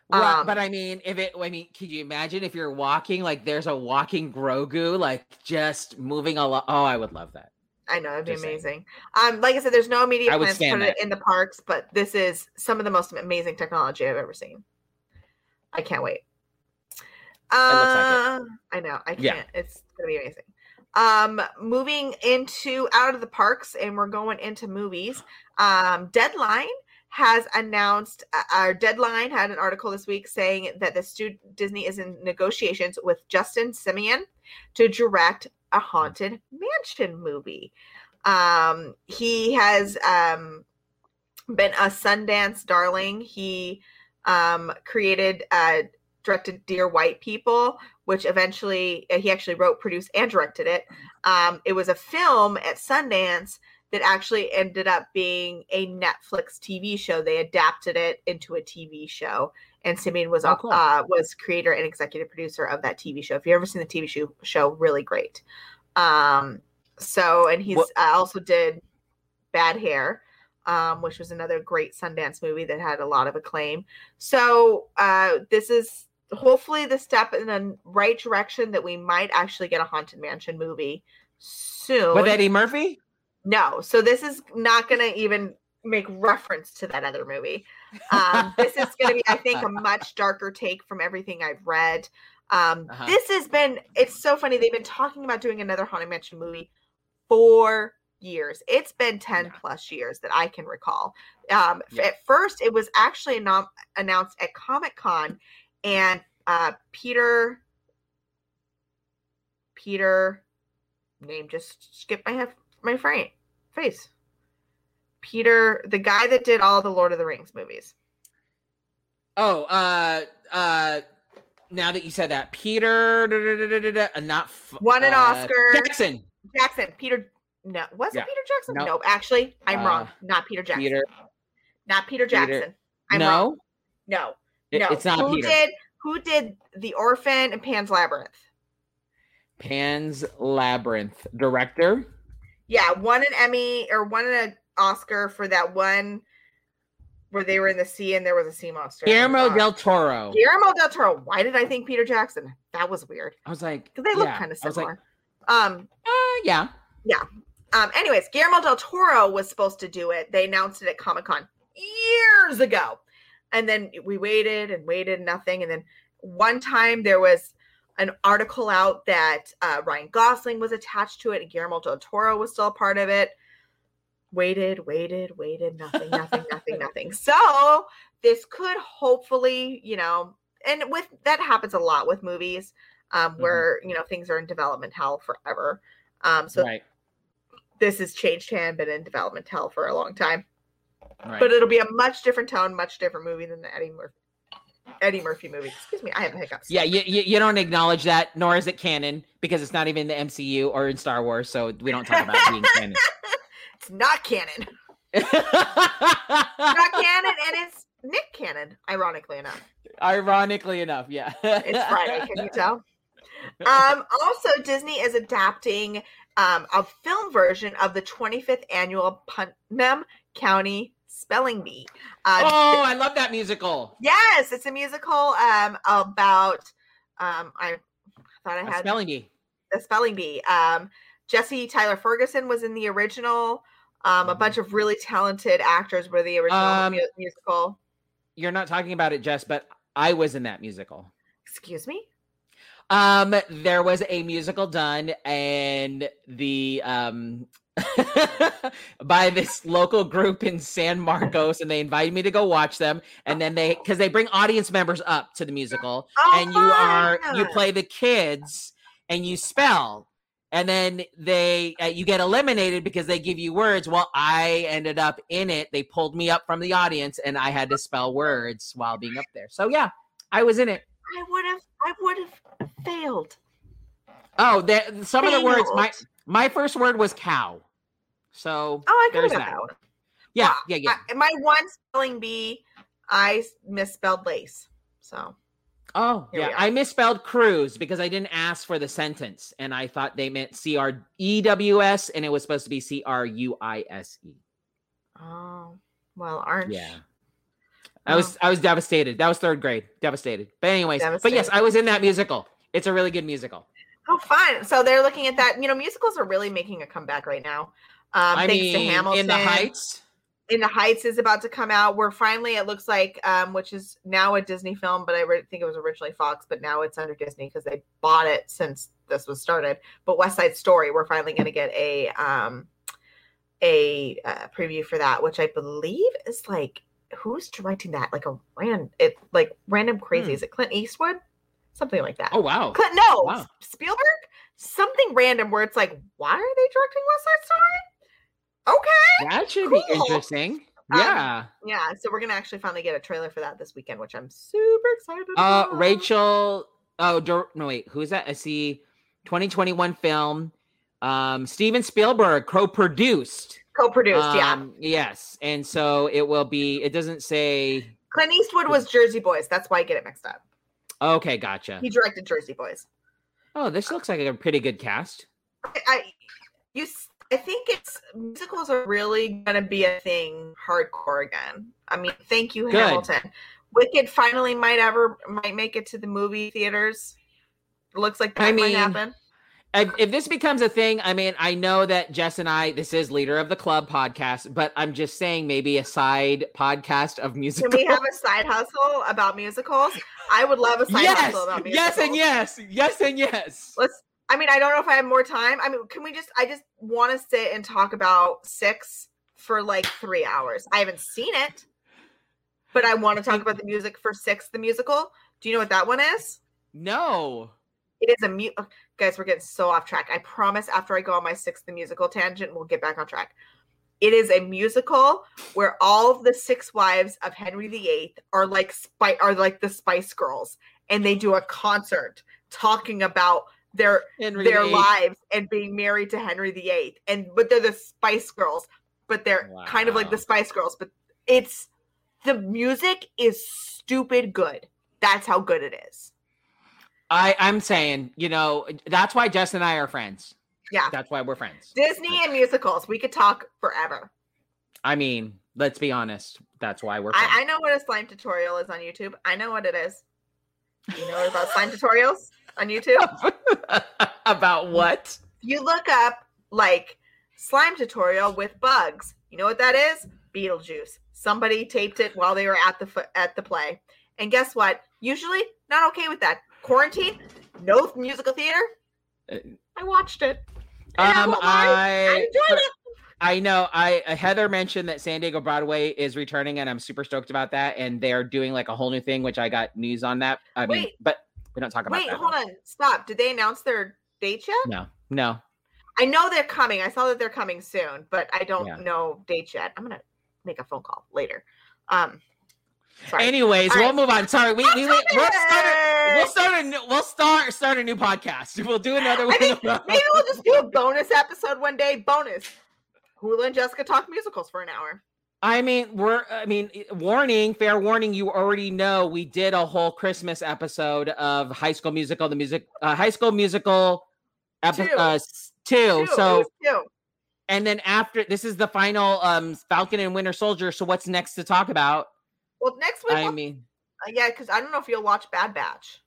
Um, but I mean, if it, I mean, could you imagine if you're walking, like there's a walking Grogu, like just moving along? Oh, I would love that. I know it'd be Just saying. amazing. Um, like I said, there's no immediate I plans to put it in the parks, but this is some of the most amazing technology I've ever seen. I can't wait. like Uh, I know. I can't. Yeah. It's gonna be amazing. Um, moving into out of the parks, and we're going into movies. Um, Deadline has announced. Uh, our Deadline had an article this week saying that the stu- Disney is in negotiations with Justin Simien to direct a haunted mansion movie. Um, he has um been a Sundance darling. He um created uh directed Dear White People, which eventually uh, he actually wrote, produced, and directed it. Um, it was a film at Sundance that actually ended up being a Netflix TV show. They adapted it into a TV show, and Simien was Oh, cool. uh, was creator and executive producer of that TV show. If you've ever seen the TV show, show really great. Um, so, and he's uh, also did Bad Hair, um, which was another great Sundance movie that had a lot of acclaim. So, uh, this is hopefully the step in the right direction that we might actually get a Haunted Mansion movie soon. With Eddie Murphy? No, so this is not going to even make reference to that other movie. Um, this is going to be, I think, a much darker take from everything I've read. Um, Uh-huh. This has been, it's so funny. They've been talking about doing another Haunted Mansion movie for years. It's been 10 Yeah. plus years that I can recall. Um, Yeah. At first, it was actually anom- announced at Comic Con, and uh, Peter, Peter, name just skipped my head, my frame, face. Peter, the guy that did all the Lord of the Rings movies. Oh, uh, uh, now that you said that, Peter, da, da, da, uh, not f- Won an uh, Oscar. Jackson. Jackson, Peter. No, was Yeah. it Peter Jackson? No. No, actually, I'm wrong. Uh, Not Peter Jackson. Peter. Not Peter Peter- Jackson. I'm no, wrong. No, It- no. it's not who Peter. did who did the Orphan and Pan's Labyrinth? Pan's Labyrinth director. Yeah, won an Emmy or won an Oscar for that one where they were in the sea and there was a sea monster. Guillermo Uh, del Toro. Guillermo del Toro. Why did I think Peter Jackson? That was weird I was like, because they look yeah. kind of was like, similar. um, uh, yeah. um. Anyways, Guillermo del Toro was supposed to do it. They announced it at Comic Con years ago, and then we waited and waited, nothing. And then one time there was an article out that uh, Ryan Gosling was attached to it, and Guillermo del Toro was still a part of it. Waited, waited, waited, nothing, nothing, nothing, nothing. So this could hopefully, you know, and with that happens a lot with movies, um, Mhm. where you know things are in development hell forever. Um, so right. this has changed hand, been in development hell for a long time. Right. But it'll be a much different tone, much different movie than the Eddie Murphy Eddie Murphy movie. Excuse me, I have hiccups. yeah, you, you, you don't acknowledge that, nor is it canon because it's not even in the MCU or in Star Wars, so we don't talk about being canon. It's not canon. It's not canon, and it's Nick Cannon, ironically enough. Ironically enough, yeah. It's Friday, can you tell? Um, also, Disney is adapting um, a film version of the 25th annual Putnam County Spelling Bee. Uh, oh, I love that musical. Yes, it's a musical um about um I thought I had spelling bee. the spelling bee. Um Jesse Tyler Ferguson was in the original. Um a Mhm. bunch of really talented actors were the original Um, mu- musical. You're not talking about it, Jess, but I was in that musical. Excuse me? Um, there was a musical done, and the um by this local group in San Marcos, and they invited me to go watch them. And then they because they bring audience members up to the musical, Oh, and you are you play the kids, and you spell. And then they uh, you get eliminated because they give you words. Well, I ended up in it. They pulled me up from the audience, and I had to spell words while being up there. So yeah, I was in it. I would have I would have failed. Oh, there, some of the words. My my first word was cow. So Oh, I there's that. that. yeah, yeah, yeah. I- my one spelling bee, I misspelled lace. So Oh, yeah. I misspelled cruise because I didn't ask for the sentence, and I thought they meant C R E W S, and it was supposed to be C R U I S E. oh well aren't Yeah. I was oh. I was devastated. That was third grade. Devastated. But anyways, but yes, I was in that musical. It's a really good musical. Oh, fun. So they're looking at that. You know, musicals are really making a comeback right now. Um, I thanks mean, to Hamilton. in the Heights. In the Heights is about to come out. We're finally, it looks like, um, which is now a Disney film, but I re- think it was originally Fox, but now it's under Disney because they bought it since this was started. But West Side Story, we're finally going to get a um, a uh, preview for that, which I believe is like who's directing that? Like a ran it like random crazy. Hmm. Is it Clint Eastwood? Something like that. Oh wow. Clint, no, Wow. Spielberg. Something random where it's like, why are they directing West Side Story? Okay, That should be Cool. interesting. Um, Yeah. yeah. So we're gonna actually finally get a trailer for that this weekend, which I'm super excited. About. Uh. Rachel. Oh, Dor- no, wait. Who is that? I see. 2021 film. Um, Steven Spielberg co-produced. co-produced. yeah, Um, Yes, and so it will be. It doesn't say. Clint Eastwood was Jersey Boys. That's why I get it mixed up. Okay, gotcha. He directed Jersey Boys. Oh, this looks like a pretty good cast. I, I you. I think it's musicals are really gonna be a thing hardcore again. I mean, thank you, Good. Hamilton. Wicked finally might ever might make it to the movie theaters. Looks like that I might mean, happen. if, if this becomes a thing, I mean, I know that Jess and I, this is leader of the club podcast, but I'm just saying maybe a side podcast of musicals. Can we have a side hustle about musicals? I would love a side yes, hustle about musicals. yes, and yes, yes, and yes. Let's. I mean, I don't know if I have more time. I mean, can we just? I just want to sit and talk about Six for like three hours. I haven't seen it, but I want to talk about the music for Six, the musical. Do you know what that one is? No. It is a mute. Oh, guys, we're getting so off track. I promise after I go on my sixth the musical tangent, we'll get back on track. It is a musical where all of the six wives of Henry VIII are like spy are like the Spice Girls, and they do a concert talking about their Henry their VIII. lives and being married to Henry VIII. And but they're the Spice Girls, but they're kind of like the Spice Girls. But it's the music is stupid good. That's how good it is. I, I'm saying, you know, that's why Jess and I are friends. Yeah. That's why we're friends. Disney and musicals. We could talk forever. I mean, let's be honest. That's why we're friends. I, I know what a slime tutorial is on YouTube. I know what it is. You know what about slime tutorials on YouTube? About what? You look up like slime tutorial with bugs. You know what that is? Beetlejuice. Somebody taped it while they were at the at the play. And guess what? Usually not okay with that. Quarantine, no musical theater. Uh, I watched it. Um, I I enjoyed it. I know. I uh, Heather mentioned that San Diego Broadway is returning, and I'm super stoked about that. And they're doing like a whole new thing, which I got news on that. I mean, but we don't talk about Wait, hold on. Stop. Did they announce their dates yet? No, no. I know they're coming. I saw that they're coming soon, but I don't Yeah. know dates yet. I'm gonna make a phone call later. Um, sorry. Anyways, All we'll right. move on. Sorry, we, we, we we'll start. A, we'll start a new, we'll start start a new podcast. We'll do another one. I think maybe we'll just do a bonus episode one day. Bonus. Hula and Jessica talk musicals for an hour. I mean, we're. I mean, warning, fair warning. You already know we did a whole Christmas episode of High School Musical, the music, uh, High School Musical, epi- Two. uh, two. Two, So, two. and then after this is the final um Falcon and Winter Soldier. So, what's next to talk about? Well, next week, I we'll- mean, uh, yeah, because I don't know if you'll watch Bad Batch.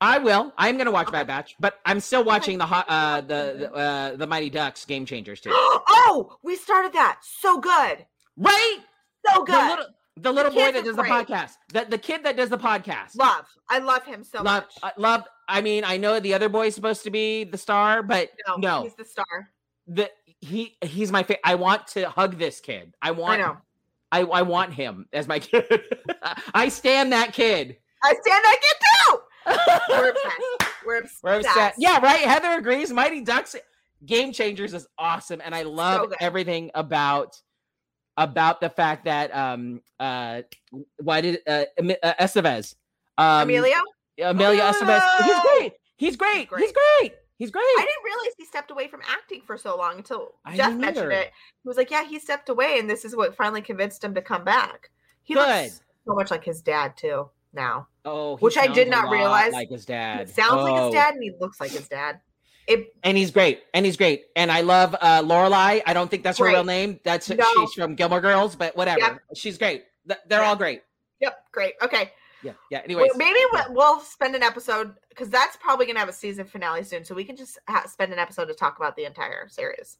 I will. I'm gonna watch Okay. Bad Batch, but I'm still watching the hot, uh, the the, uh, the Mighty Ducks Game Changers too. oh, we started that. So good. Right? So The good. little, the little boy that does the podcast. The the kid that does the podcast. love. I love him so love, much. uh, love. I mean, I know the other boy's supposed to be the star, but no, no, he's the star. the he he's my favorite. I want to hug this kid. I I want. know. I, I want him as my kid. I stand that kid. I stand that kid too. We're obsessed. We're obsessed. We're upset. Yeah, right. Heather agrees. Mighty Ducks Game Changers is awesome, and I love good. everything about about the fact that um uh why did uh, uh Estevez um Emilio. Amelia Estevez he's Oh! great. He's great. great. He's great. He's great. I didn't realize he stepped away from acting for so long until I Jeff mentioned it. He was like, "Yeah, he stepped away, and this is what finally convinced him to come back." He Good. looks so much like his dad too now. Oh, Which I did not realize. like his dad. He sounds like Oh. his dad, and he looks like his dad. It and he's great, and he's great, and I love uh Lorelai. I don't think that's her real name. That's No. she's from Gilmore Girls, but whatever. Yep. She's great. Th- They're Yeah. all great. yep, great. Okay, Yeah, yeah. Well, Anyways, maybe we'll, we'll spend an episode because that's probably gonna have a season finale soon, so we can just ha- spend an episode to talk about the entire series.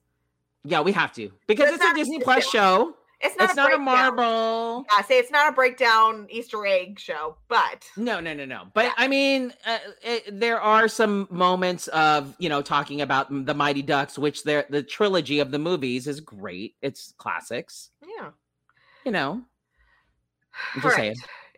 yeah, we have to because It's it's, a Disney Plus show. It's not. It's a not a. Marvel. Yeah, say it's not a breakdown Easter egg show, but No, no, no, no. But Yeah. I mean, uh, it, there are some moments of you know talking about the Mighty Ducks, which they're the trilogy of the movies is great. It's classics. yeah. You know, I'm just right. saying.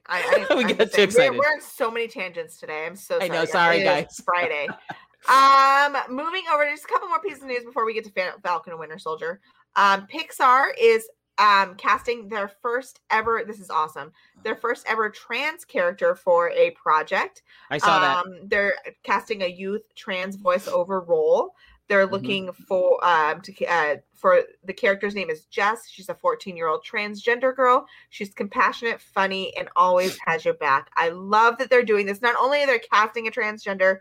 I, I, We I'm get too excited. We're, we're in so many tangents today. I'm so I sorry. know, sorry, It is guys. Friday. um, moving over to just a couple more pieces of news before we get to Falcon and Winter Soldier. Um, Pixar is um casting their first ever. This is awesome. Their first ever trans character for a project. I saw that. Um, they're casting a youth trans voiceover role. They're Mhm. looking for um to uh, for the character's name is Jess. She's a 14 year old transgender girl. She's compassionate, funny, and always has your back. I love that they're doing this. Not only are they casting a transgender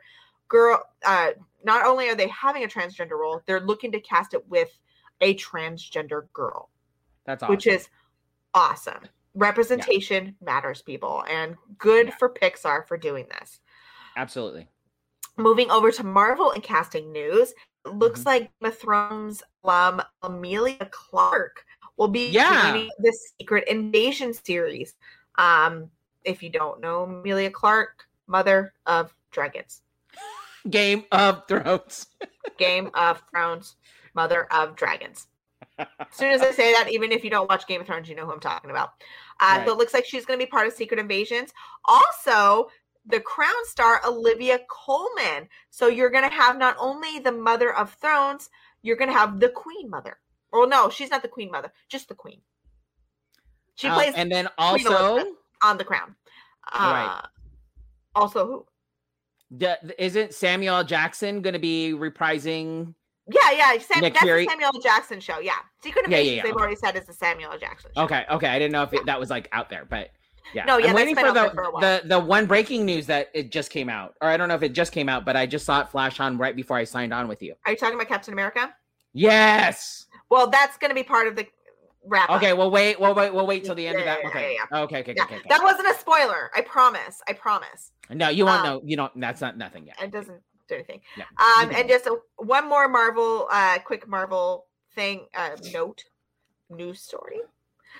girl, uh, not only are they having a transgender role, they're looking to cast it with a transgender girl, That's awesome. which is awesome. Representation matters, people, and good Yeah. for Pixar for doing this. absolutely. moving over to Marvel and casting news, looks Mhm. like Game of Thrones alum Emilia Clarke will be Yeah. joining the Secret Invasion series. Um, if you don't know Emilia Clarke, mother of dragons, Game of Thrones. Game of Thrones, mother of dragons. As soon as I say that, even if you don't watch Game of Thrones, you know who I'm talking about. Uh, Right. So it looks like she's going to be part of Secret Invasions. Also, the Crown star Olivia Colman. So you're going to have not only the Mother of Thrones, you're going to have the Queen Mother. Well, no, she's not the Queen Mother, just the Queen. She Uh, plays and then also, on the Crown. Uh, Right. Also, who? d- isn't Samuel Jackson going to be reprising? Yeah, yeah. Sam, Nick that's Fury. the Samuel L. Jackson show. Yeah, Secret Yeah, yeah, yeah, They've okay. already said is the Samuel L. Jackson show. Okay, okay. I didn't know if it, that was like out there, but yeah. No, yeah, I'm waiting for the for the the one breaking news that it just came out, or I don't know if it just came out, but I just saw it flash on right before I signed on with you. Are you talking about Captain America? Yes. Well, that's going to be part of the wrap. up. Okay. Well, wait. We'll wait. We'll wait till the end of Yeah, that. yeah, Okay. yeah, Okay. Okay. Yeah, Okay. okay. that wasn't a spoiler. I promise. I promise. No, you won't um, know. You don't. That's not nothing yet. It doesn't do anything. Yeah, Um, and just a, one more Marvel, uh, quick Marvel thing, uh, note, news story.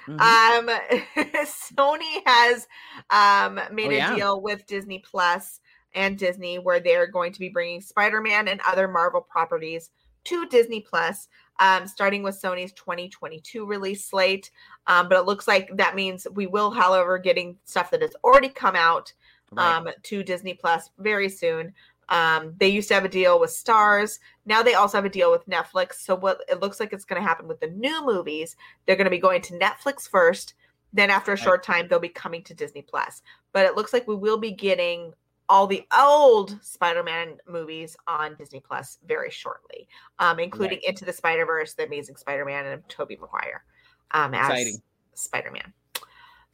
Mhm. Um, Sony has um made Oh, a yeah. deal with Disney Plus and Disney where they're going to be bringing Spider-Man and other Marvel properties to Disney Plus. Um, starting with Sony's 2022 release slate, um, but it looks like that means we will, however, getting stuff that has already come out Right. um, to Disney Plus very soon. Um, they used to have a deal with Starz. Now they also have a deal with Netflix. So what it looks like it's going to happen with the new movies, they're going to be going to Netflix first. Then after a short time, they'll be coming to Disney Plus. But it looks like we will be getting all the old Spider-Man movies on Disney Plus very shortly, um, including Into the Spider-Verse, The Amazing Spider-Man, and Tobey Maguire um, as Exciting. Spider-Man.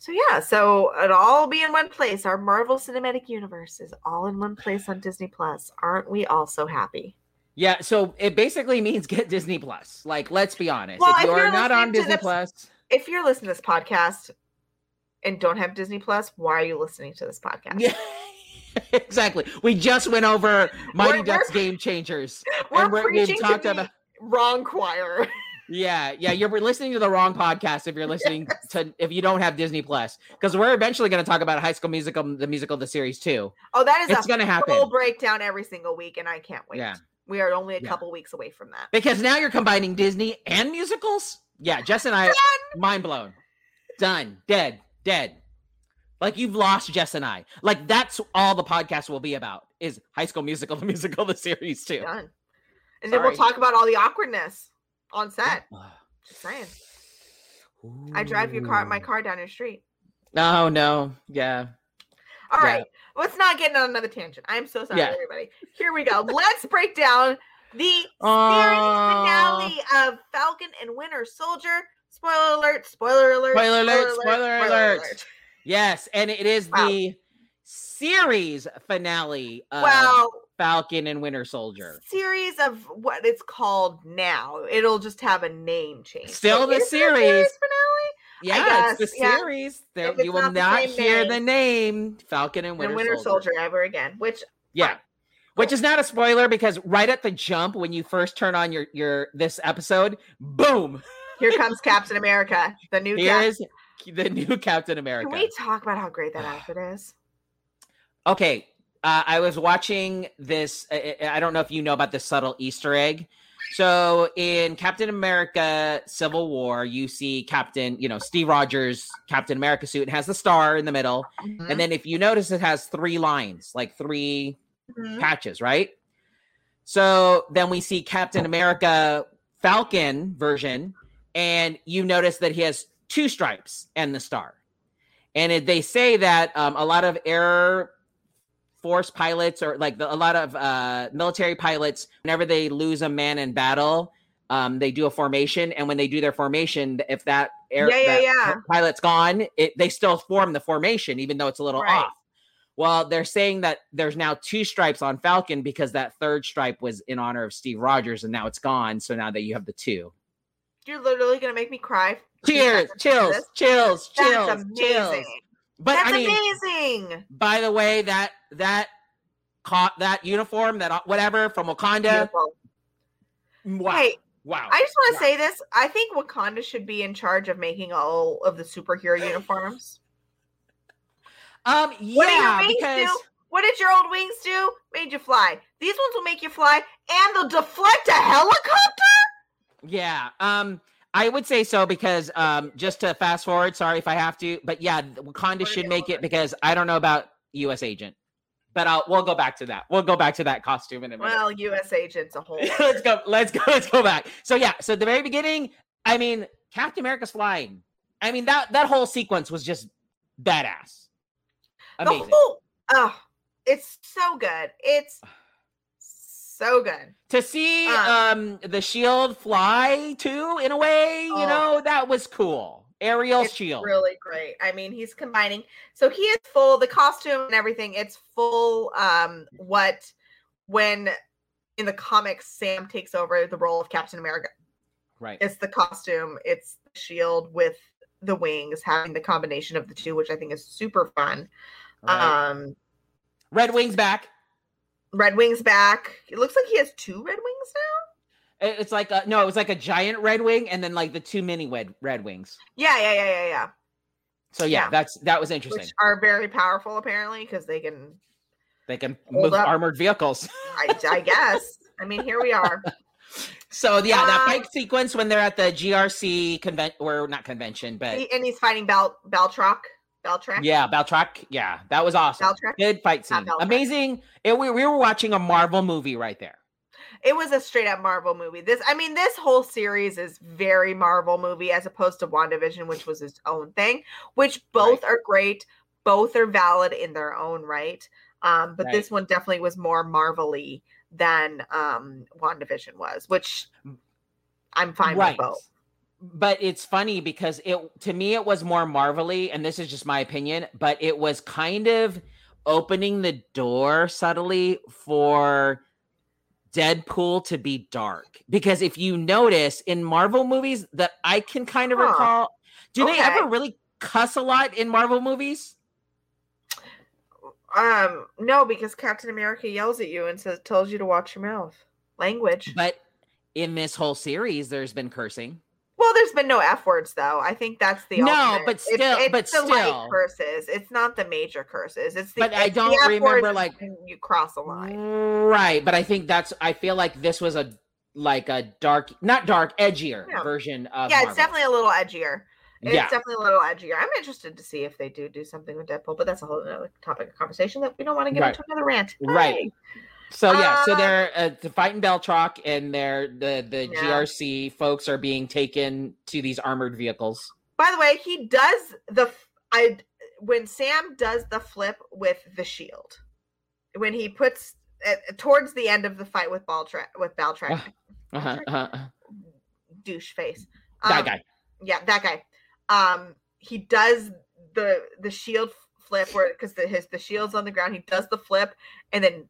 So yeah, so it'll all be in one place. Our Marvel Cinematic Universe is all in one place on Disney Plus. Aren't we all so happy? Yeah, so it basically means get Disney Plus. Like, let's be honest. Well, if if you are you're not on Disney this- Plus, If you're listening to this podcast and don't have Disney Plus, why are you listening to this podcast? yeah, exactly. We just went over Mighty We're- Ducks we're- Game Changers. We're and we're- we've talked to about- wrong choir. Yeah, yeah, you're listening to the wrong podcast if you're listening to if you don't have Disney Plus because we're eventually going to talk about High School Musical, the musical, the series too. Oh, that is It's going to happen. full breakdown every single week, and I can't wait. Yeah. We are only a Yeah. couple weeks away from that. because now you're combining Disney and musicals. Yeah, Jess and I, mind blown, done, dead, dead. Like you've lost Jess and I. Like that's all the podcast will be about is High School Musical, the musical, the series too. Done. And then we'll talk about all the awkwardness on set. Just saying. I drive your car, my car down your street. No, no, yeah. All Yeah. right, let's not get on another tangent. I'm so sorry, Yeah. everybody. Here we go. Let's break down the series Aw. finale of Falcon and Winter Soldier. Spoiler alert! Spoiler alert! Spoiler alert, spoiler alert. Yes, and it is Wow. the series finale of Well, Falcon and Winter Soldier. series of what it's called now. It'll just have a name change. Still the is it a series. finale. Yeah, it's the guess, yeah. series. There, you will not not hear name. the name Falcon and Winter, and Winter Soldier. Soldier ever again. Which Yeah. Fine. Which is not a spoiler because right at the jump when you first turn on your your this episode, boom, here comes Captain America, the new. here Cap- is the new Captain America. Can we talk about how great that outfit is? Okay, uh, I was watching this. I, don't know if you know about this subtle Easter egg. So in Captain America: Civil War, you see Captain, you know, Steve Rogers' Captain America suit. It has the star in the middle, Mm-hmm. and then if you notice, it has three lines, like three Mhm. patches, right? So then we see Captain America Falcon version, and you notice that he has two stripes and the star. And it, they say that um, a lot of air force pilots or like the, a lot of uh, military pilots, whenever they lose a man in battle, um, they do a formation, and when they do their formation, if that air Yeah, yeah, yeah. pilot's gone, it, they still form the formation, even though it's a little Right. off. Well, they're saying that there's now two stripes on Falcon because that third stripe was in honor of Steve Rogers, and now it's gone. So now that you have the two. You're literally gonna make me cry. Cheers, chills, chills, chills, chills. But That's I mean, amazing. by the way, that that caught that uniform, that uh, whatever from Wakanda. Beautiful. Wow. Hey, wow. I just want Wow. to say this. I think Wakanda should be in charge of making all of the superhero uniforms. um What did your yeah, wings because do? What did your old wings do? Made you fly. These ones will make you fly, and they'll deflect a helicopter. yeah, um I would say so because um just to fast forward, sorry if I have to, but yeah, Wakanda should make it because I don't know about US agent. But I'll we'll go back to that. We'll go back to that costume in a minute. Well, U.S. agents a whole. let's go. Let's go. Let's go back. So yeah. So the very beginning, I mean, Captain America's flying. I mean that that whole sequence was just badass. the whole. Oh, it's so good. It's so good. to see Uh, um the shield fly too, in a way, you Oh. know, that was cool. Ariel's shield. really great. I mean, he's combining. So he is full the costume and everything. It's full. Um, what when in the comics Sam takes over the role of Captain America. right. It's the costume. It's the shield with the wings, having the combination of the two, which I think is super fun. right. Um, Red Wings back. Red Wings back. It looks like he has two Red Wings now. It's like a, no, it was like a giant red wing and then like the two mini red red wings. Yeah, yeah, yeah, yeah, yeah. So yeah, Yeah. that's that was interesting. Which are very powerful apparently because they can. they can move up. armored vehicles. I, I guess. I mean, here we are. So yeah, that Um, fight sequence when they're at the GRC convent or not convention, but He- and he's fighting Bal Baltrock. Baltrack. yeah, Baltrock. Yeah, that was awesome. Baltrack. Good fight scene. Amazing. It, we, we were watching a Marvel movie right there. It was a straight up Marvel movie. This, I mean, this whole series is very Marvel movie as opposed to WandaVision, which was its own thing, which both are great. Both are valid in their own right. Um, but Right. this one definitely was more Marvel-y than um WandaVision was, which I'm fine with both. But it's funny because it to me it was more marvelly, and this is just my opinion, but it was kind of opening the door subtly for Deadpool to be dark. Because if you notice in Marvel movies that I can kind of Huh. recall, do they ever really cuss a lot in Marvel movies? Um, no, because Captain America yells at you and says tells you to watch your mouth. Language. But in this whole series, there's been cursing. Well, there's been no F words though. I think that's the No, ultimate- but still- it's, but the light still. curses. It's not the major curses. It's the But I it's don't remember, like- you cross a line. Right, but I think that's I feel like this was a like a dark not dark, edgier Yeah. version of Yeah, Marvel. it's definitely a little edgier. It's Yeah. definitely a little edgier. I'm interested to see if they do do something with Deadpool, but that's a whole other topic of conversation that we don't want to get Right. into another rant. Right. Hey. So yeah, so Uh, they're uh, fighting Beltrock and they're the the Yeah. GRC folks are being taken to these armored vehicles. By the way, he does the I when Sam does the flip with the shield. When he puts uh, towards the end of the fight with Baltra with Baltrack, Uh-huh, uh-huh. douche face. That Um, guy. Yeah, that guy. Um, he does the the shield flip where because the, his the shield's on the ground. He does the flip, and then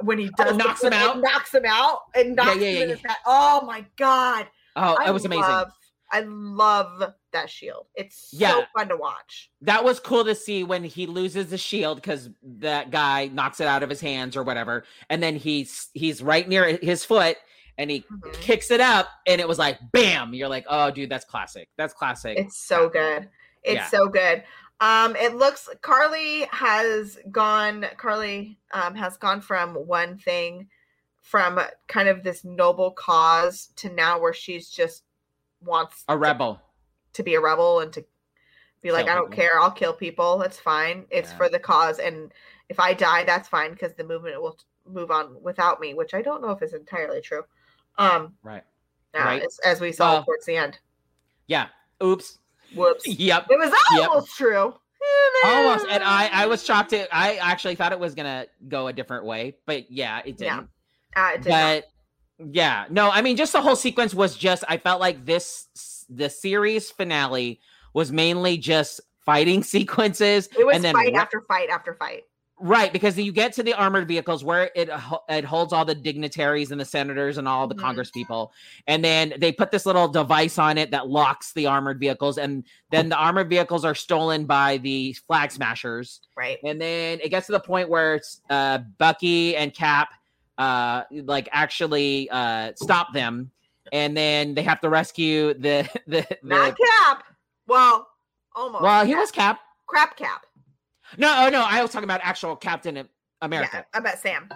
when he does the knocks him out? knocks him out, and knocks yeah, him yeah, in his. Oh my god! Oh, I that was amazing. Love, I love that shield. It's so Yeah. fun to watch. that was cool to see when he loses the shield because that guy knocks it out of his hands or whatever, and then he's he's right near his foot and he Mhm. kicks it up, and it was like bam! You're like, oh, dude, that's classic. That's classic. It's so good. It's Yeah. so good. Um, it looks Karli has gone. Karli um has gone from one thing, from kind of this noble cause to now where she's just wants a rebel. to be a rebel and to be like, Kill I don't care. I'll kill people. That's fine. It's Yeah. for the cause, and if I die, that's fine because the movement will move on without me. Which I don't know if is entirely true. Um, Right. uh, Right. as, as we saw Well- towards the end. Yeah. Oops. Whoops. Yep. It was Yep. almost true. Almost. And I I was shocked. It. I actually thought it was gonna go a different way, but yeah, it didn't. Uh, it did not. but yeah, no. I mean, just the whole sequence was just. I felt like this the series finale was mainly just fighting sequences, It was and then fight after fight after fight. Right, because you get to the armored vehicles where it it holds all the dignitaries and the senators and all the Mhm. Congress people, and then they put this little device on it that locks the armored vehicles, and then the armored vehicles are stolen by the flag smashers, Right. and then it gets to the point where it's uh, Bucky and Cap, uh, like actually uh, stop them, and then they have to rescue the the, Not Cap. Well, almost. well, he Cap. was Cap. crap Cap. No, oh no, I was talking about actual Captain America. Yeah, bet Sam.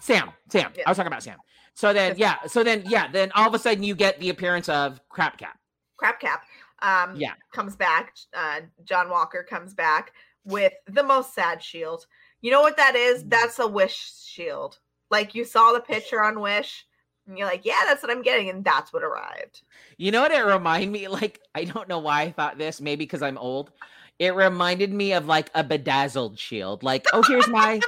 Sam, Sam. Yeah. I was talking about Sam. So then, yeah. So then, yeah. Then all of a sudden, you get the appearance of Crap Cap. Crap Cap. Um, Yeah. comes back. Uh, John Walker comes back with the most sad shield. You know what that is? Mm. That's a wish shield. Like you saw the picture on Wish, and you're like, yeah, that's what I'm getting, and that's what arrived. You know what it reminded me? Like, I don't know why I thought this. Maybe because I'm old. It reminded me of like a bedazzled shield. Like, oh, here's my,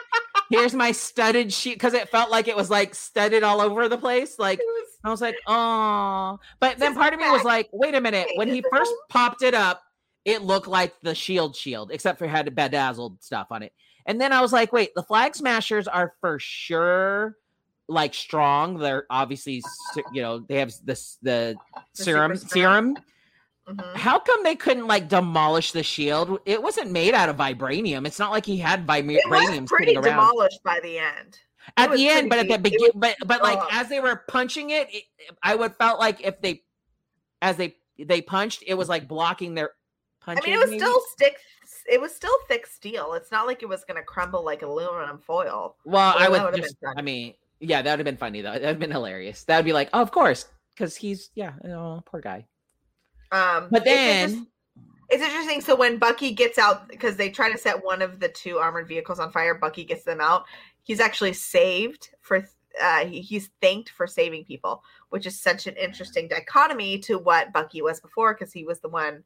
here's my studded shield because it felt like it was like studded all over the place. Like, was- I was like, oh. But then part of me was like, wait a minute. When he first popped it up, it looked like the shield shield, except for it had bedazzled stuff on it. And then I was like, wait, the flag smashers are for sure like strong. They're obviously, you know, they have this the The serum serum. Mhm. How come they couldn't like demolish the shield? It wasn't made out of vibranium. It's not like he had vibra- It was pretty demolished by the end. at was the end, but at the beginning, but but like Oh. as they were punching it, it, I would felt like if they, as they they punched, it was like blocking their punching. I mean, it was maybe? still stick. It was still thick steel. It's not like it was going to crumble like aluminum foil. well. I would just. I mean, yeah, that would have been funny though. That would have been hilarious. That would be like, oh, of course, because he's yeah, oh, poor guy. Um, But it's then, It's interesting. So when Bucky gets out, because they try to set one of the two armored vehicles on fire, Bucky gets them out. He's actually saved for. Uh, he, he's thanked for saving people, which is such an interesting dichotomy to what Bucky was before, because he was the one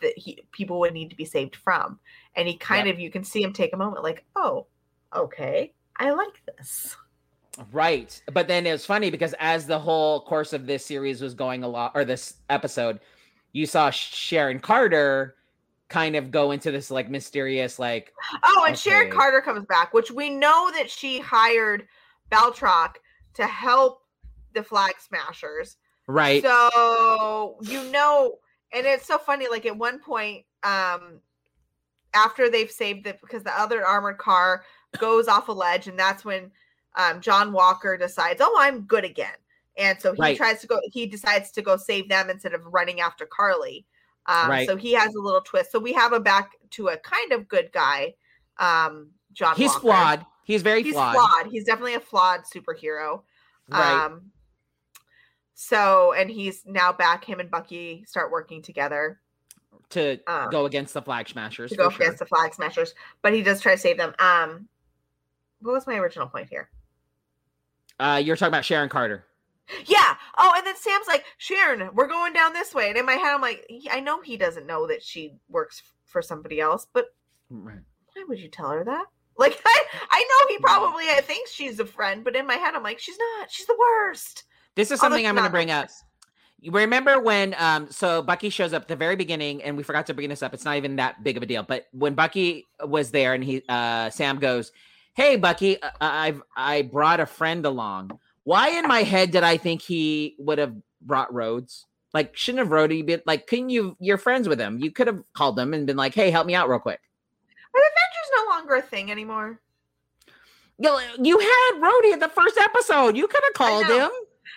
that he people would need to be saved from, and he kind of you can see him take a moment, like, oh, okay, I like this. Right. But then it was funny because as the whole course of this series was going along, or this episode, you saw Sharon Carter kind of go into this like mysterious, like, Oh, and Sharon Carter comes back, which we know that she hired Baltrock to help the Flag Smashers. right. So you know, and it's so funny. Like at one point, um, after they've saved it, because the other armored car goes off a ledge, and that's when um, John Walker decides, "Oh, I'm good again," and so he Right. tries to go. He decides to go save them instead of running after Karli. Um, Right. So he has a little twist. So we have a back to a kind of good guy, um, John. He's Walker. flawed. He's very He's flawed. flawed. He's definitely a flawed superhero. Right. Um, so, and he's now back. Him and Bucky start working together to um, go against the flag smashers. to go sure. against the Flag Smashers, but he does try to save them. Um, what was my original point here? Uh, you're talking about Sharon Carter. Yeah. Oh, and then Sam's like, Sharon, we're going down this way, and in my head, I'm like, he- I know he doesn't know that she works for somebody else, but Right. why would you tell her that? Like, I, I know he probably thinks she's a friend, but in my head, I'm like, she's not. She's the worst. This is something she's I'm going to bring up. You remember when um so Bucky shows up at the very beginning and we forgot to bring this up. It's not even that big of a deal. But when Bucky was there and he uh Sam goes, "Hey Bucky, uh, I've I brought a friend along." Why in my head did I think he would have brought Rhodes? Like shouldn't have Rhodey been like couldn't you you're friends with him. You could have called them and been like, "Hey, help me out real quick." Are Avengers no longer a thing anymore? You, you had Rhodey at the first episode. You could have called him.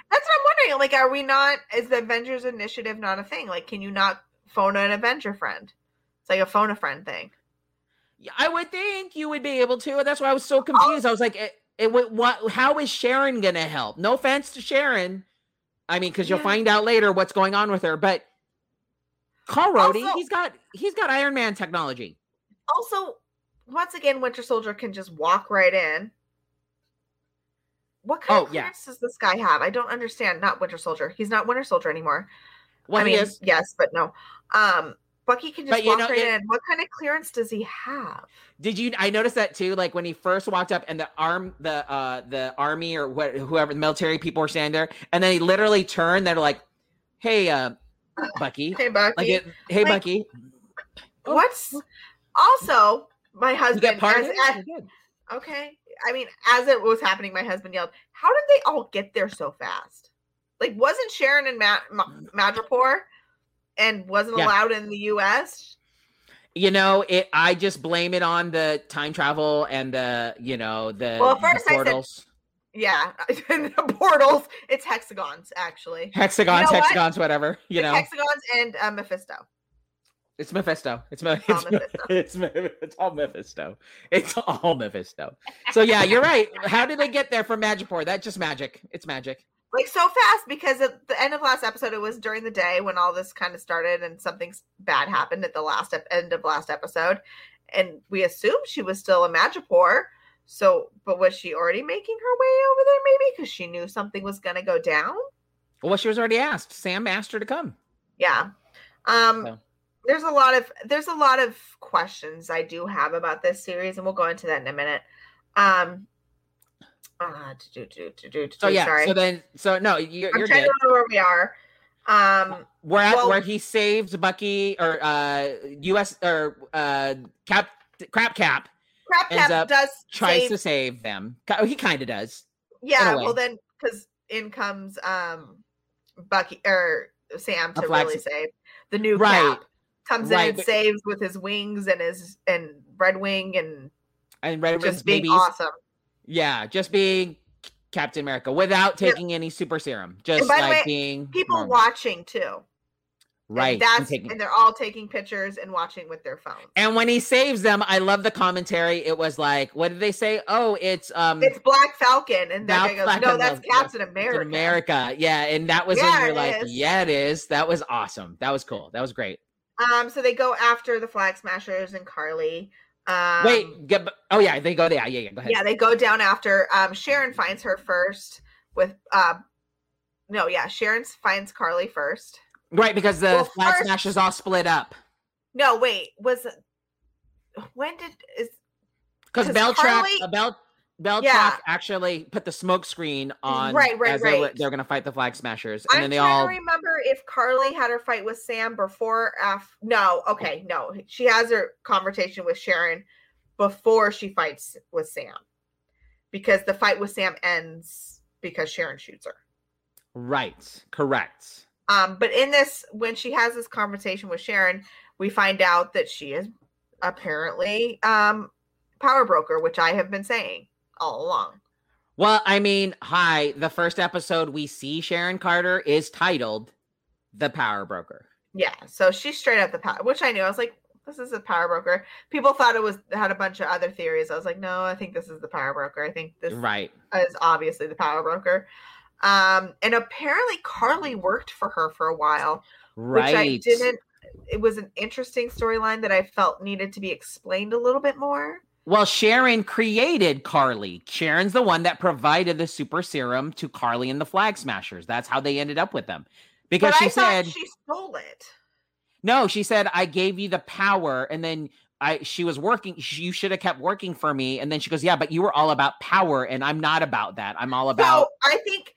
That's what I'm wondering. Like, are we not? Is the Avengers Initiative not a thing? Like, can you not phone an Avenger friend? It's like a phone a friend thing. I would think you would be able to. and That's why I was so oh. confused. I was like, eh, it, what? How is Sharon gonna help? No offense to Sharon. I mean, because you'll Yeah. find out later what's going on with her. But call Rhodey. Also- he's got he's got Iron Man technology. Also, once again, Winter Soldier can just walk right in. What kind Oh, of yeah. does this guy have? I don't understand. Not Winter Soldier. He's not Winter Soldier anymore. Well, I mean, is. yes, but no. Um, Bucky can just But walk know, right it- in. What kind of clearance does he have? Did you? I noticed that too. Like when he first walked up, and the arm, the uh, the army or what, whoever the military people were standing there, and then he literally turned. They're like, "Hey, uh, Bucky." Hey, Bucky. Like, it, hey, Like- Bucky. What's also my husband as, of it? as- okay. I mean, as it was happening, my husband yelled, "How did they all get there so fast? Like, wasn't Sharon and Ma- Ma- Madripoor and wasn't Yeah. allowed in the U.S.?" You know, it. I just blame it on the time travel and the, you know, the, Well, at the first I said- portals, Yeah, the portals. It's hexagons, actually. hexagons, You know what? hexagons, whatever. You It's know, hexagons and uh, Mephisto. it's Mephisto. It's, Me- all it's, Mephisto. it's it's all Mephisto. It's all Mephisto. So yeah, you're right. How did they get there from Madripoor? That's just magic. It's magic. Like so fast because at the end of last episode it was during the day when all this kind of started and something bad happened at the last ep- end of last episode and we assumed she was still a Madripoor so but was she already making her way over there maybe because she knew something was going to go down Well, she was already asked. Sam asked her to come. yeah um So. there's a lot of there's a lot of questions i do have about this series and we'll go into that in a minute um uh, do, do, do, So yeah. sorry. So then, so no, you're, I'm you're trying good. to remember where we are. Um, We're at Well- where he saved Bucky or uh U.S. or uh Cap Crap Cap Crap Cap up does tries save, to save them. Ki- He kind of does. yeah. in a way. Well, then because in comes um Bucky or Sam to really save the new Right. Cap. Comes in and saves with his wings and his and Red Wing and And Red just Wing's being babies. awesome. Yeah, just being Captain America without Yeah. taking any super serum. Just by the like way, being People normal. watching too. Right. and that's taking- and they're all taking pictures and watching with their phones. And when he saves them, I love the commentary. It was like, what did they say? Oh, it's um it's Black Falcon, and Black guy goes, "No, that's Captain America." America. Yeah, and that was Yeah, when you're like, is. yeah, it is. That was awesome. That was cool. That was great. Um, so they go after the Flag Smashers and Karli. Um, Wait, get, oh yeah, they go there. Yeah, yeah, go ahead. yeah, they go down after. Um, Sharon finds her first with. Uh, no, yeah, Sharon finds Karli first. Right, because the Well, flag first- smashers all split up. No, wait, was? When did is because Batroc, Karli- uh, Bel, Batroc Yeah. actually put the smoke screen on. Right, right, as They were, right. they're gonna fight the flag smashers, and I'm then they all. to remember if Karli had her fight with Sam before. Af- no, okay, no, she has her conversation with Sharon before she fights with Sam, because the fight with Sam ends because Sharon shoots her. Right, correct. Um, but in this, when she has this conversation with Sharon, we find out that she is apparently um power broker, which I have been saying all along. Well, I mean, hi. The first episode we see Sharon Carter is titled "The Power Broker." Yeah, so she's straight up the power, which I knew. I was like, this is a power broker. People thought it was had a bunch of other theories. I was like, no, I think this is the power broker. I think this Right. is obviously the power broker. Um, and apparently Karli worked for her for a while, Right. which I didn't. It was an interesting storyline that I felt needed to be explained a little bit more. Well, Sharon created Karli. Sharon's the one that provided the super serum to Karli and the Flag Smashers. That's how they ended up with them. Because but she I said, she stole it. "No, she said I gave you the power and then I she was working you should have kept working for me." And then she goes, "Yeah, but you were all about power and I'm not about that. I'm all about So I think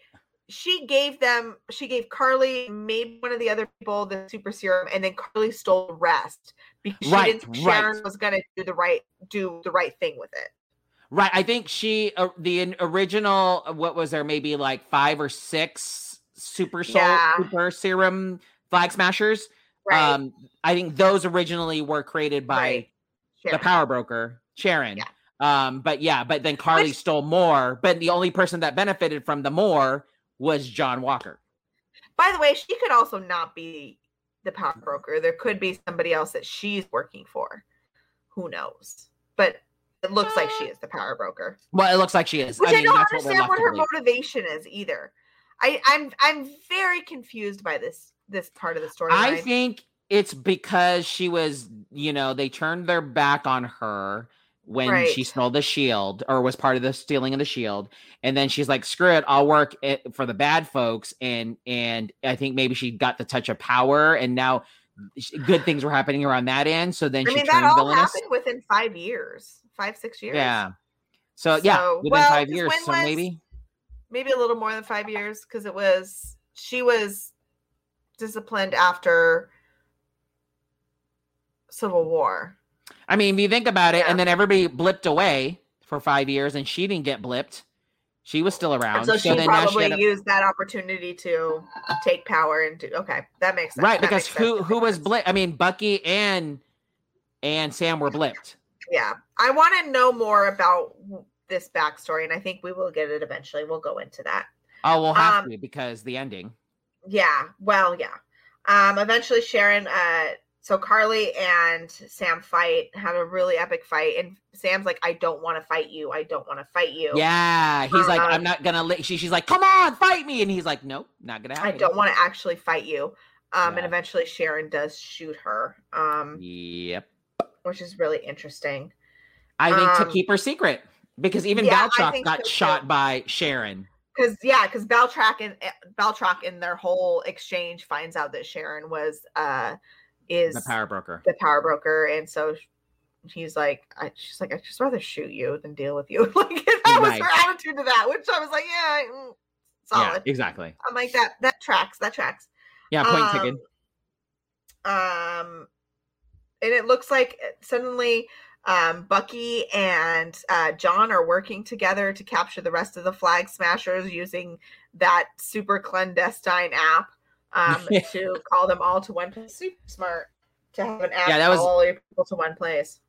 she gave them, she gave Karli, maybe one of the other people the super serum, and then Karli stole the rest because she didn't think right. Sharon was gonna do the right do the right thing with it. Right. I think she uh, the original uh, what was there maybe like 5 or 6 super soul Yeah. super serum Flag Smashers. Right. Um I think those originally were created by right. the power broker, Sharon. Yeah. Um, but yeah, but then Karli Which- stole more, but the only person that benefited from the more was John Walker. By the way, she could also not be the power mm-hmm. broker. There could be somebody else that she's working for. Who knows? But it looks like she uh, is the power broker. Well, it looks like she is. Which I, I don't what understand left what her believe. motivation is either. I, I'm I'm very confused by this this part of the story. I think it's because she was, you know, they turned their back on her when she stole the shield or was part of the stealing of the shield. And then she's like screw it i'll work it for the bad folks. And and i think maybe she got the touch of power and now good things were happening around that end. So then I she mean, that all villainous. happened within five years, five six years. yeah. So, yeah within well, five years. so was- maybe maybe a little more than five years because it was she was disciplined after Civil War. I mean, if you think about it, yeah. and then everybody blipped away for five years, and she didn't get blipped. She was still around. And so, so she probably she used that opportunity to take power and do. Okay, that makes sense. Right, that because who who was blipped? I mean, Bucky and and Sam were blipped. Yeah, I want to know more about this backstory, and I think we will get it eventually. We'll go into that. Oh, we'll have um, to because the ending. Yeah. Well, yeah. Um, eventually, Sharon uh, so Karli and Sam fight, have a really epic fight, and Sam's like, "I don't want to fight you. I don't want to fight you." Yeah, he's um, like, "I'm not gonna." Li-. She, she's like, "Come on, fight me," and he's like, "Nope, not gonna happen." I don't want to actually fight you. Um, yeah. and eventually Sharon does shoot her. Um, yep, which is really interesting. I think um, to keep her secret because even yeah, Batroc got so shot too. by Sharon. Because yeah, because Batroc and eh, Batroc in their whole exchange finds out that Sharon was uh is the power broker. The power broker, and so he's like, I, she's like, I just rather shoot you than deal with you. like that was her attitude to that, which I was like, yeah, mm, solid, yeah, exactly. I'm like that. That tracks. That tracks. Yeah, point um, taken. Um, and it looks like suddenly. Um, Bucky and uh, John are working together to capture the rest of the flag smashers using that super clandestine app um, to call them all to one place. Super smart to have an app yeah, that was, all your people to one place.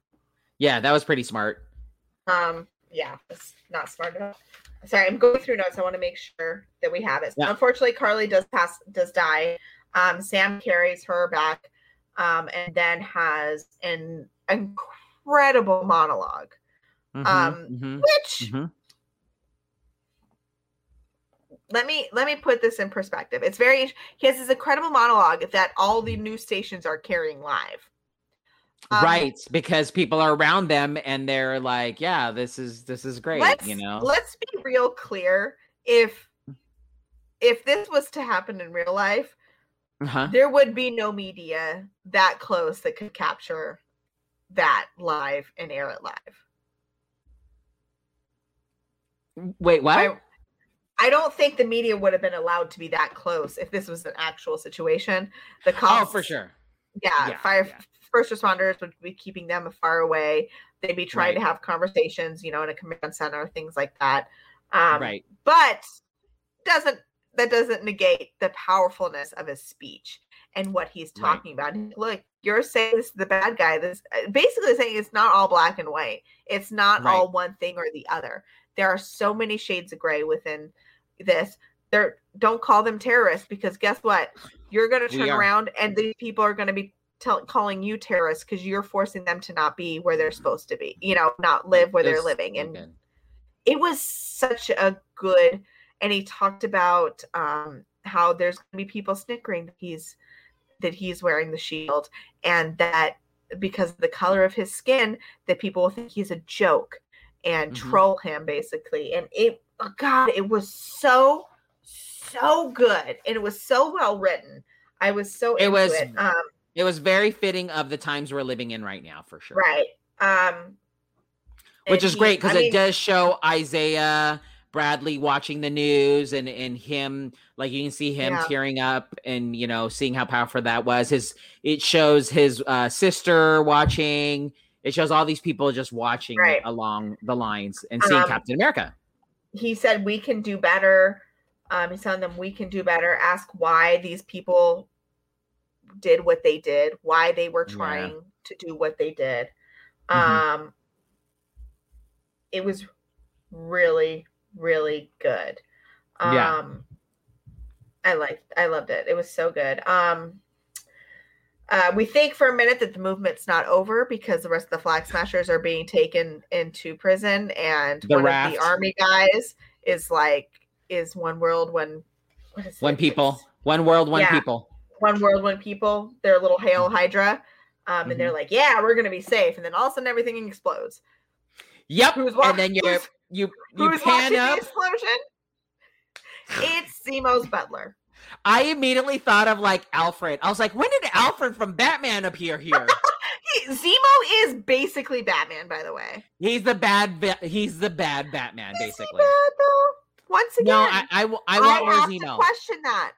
Yeah, that was pretty smart. Um, yeah, it's not smart enough. Sorry, I'm going through notes. I want to make sure that we have it. Yeah. Unfortunately, Karli does pass, does die. Um, Sam carries her back, um, and then has an incredible monolog mm-hmm, um, mm-hmm, which mm-hmm let me let me put this in perspective. It's very he has this incredible monologue that all the news stations are carrying live. Um, right, because people are around them and they're like, "Yeah, this is this is great." You know, let's be real clear. If if this was to happen in real life, uh-huh. there would be no media that close that could capture that live and air it live. Wait, what? I, I don't think the media would have been allowed to be that close if this was an actual situation. The cops, oh, for sure. Yeah, yeah fire yeah. first responders would be keeping them far away. They'd be trying right. to have conversations, you know, in a command center, things like that. Um, right. But doesn't that doesn't negate the powerfulness of his speech and what he's talking right. about. Look, you're saying this is the bad guy. This uh, basically saying it's not all black and white. It's not right. all one thing or the other. There are so many shades of gray within this they're don't call them terrorists because guess what you're going to turn around and these people are going to be tell, calling you terrorists because you're forcing them to not be where they're supposed to be you know not live where they're living and okay. it was such a good and he talked about um, how there's going to be people snickering that he's that he's wearing the shield and that because of the color of his skin that people will think he's a joke and mm-hmm. troll him basically and it oh god it was so so good and it was so well written i was so it was it. Um, it was very fitting of the times we're living in right now for sure right um which is he, great because it mean, does show isaiah bradley watching the news and and him like you can see him yeah. tearing up and you know seeing how powerful that was his it shows his uh, sister watching it shows all these people just watching right. along the lines and seeing um, captain america he said we can do better. Um, he's telling them we can do better. Ask why these people did what they did, why they were trying yeah. to do what they did. Mm-hmm. Um, it was really, really good. Um, yeah. I liked, I loved it. It was so good. Um, uh, we think for a minute that the movement's not over because the rest of the flag smashers are being taken into prison, and the one raft. of the army guys is like, "Is one world one one it? people, one world, one yeah, people, one world, one people." Their little hail mm-hmm. hydra, um, mm-hmm. and they're mm-hmm. like, "Yeah, we're gonna be safe," and then all of a sudden everything explodes. Yep, who's and then you you you pan up. The explosion? It's Zemo's butler. I immediately thought of like Alfred. I was like, when did Alfred from Batman appear here? he, Zemo is basically Batman, by the way. He's the bad. He's the bad Batman, is basically. Bad, Once again, no, I, I, I want I more Zemo. question that.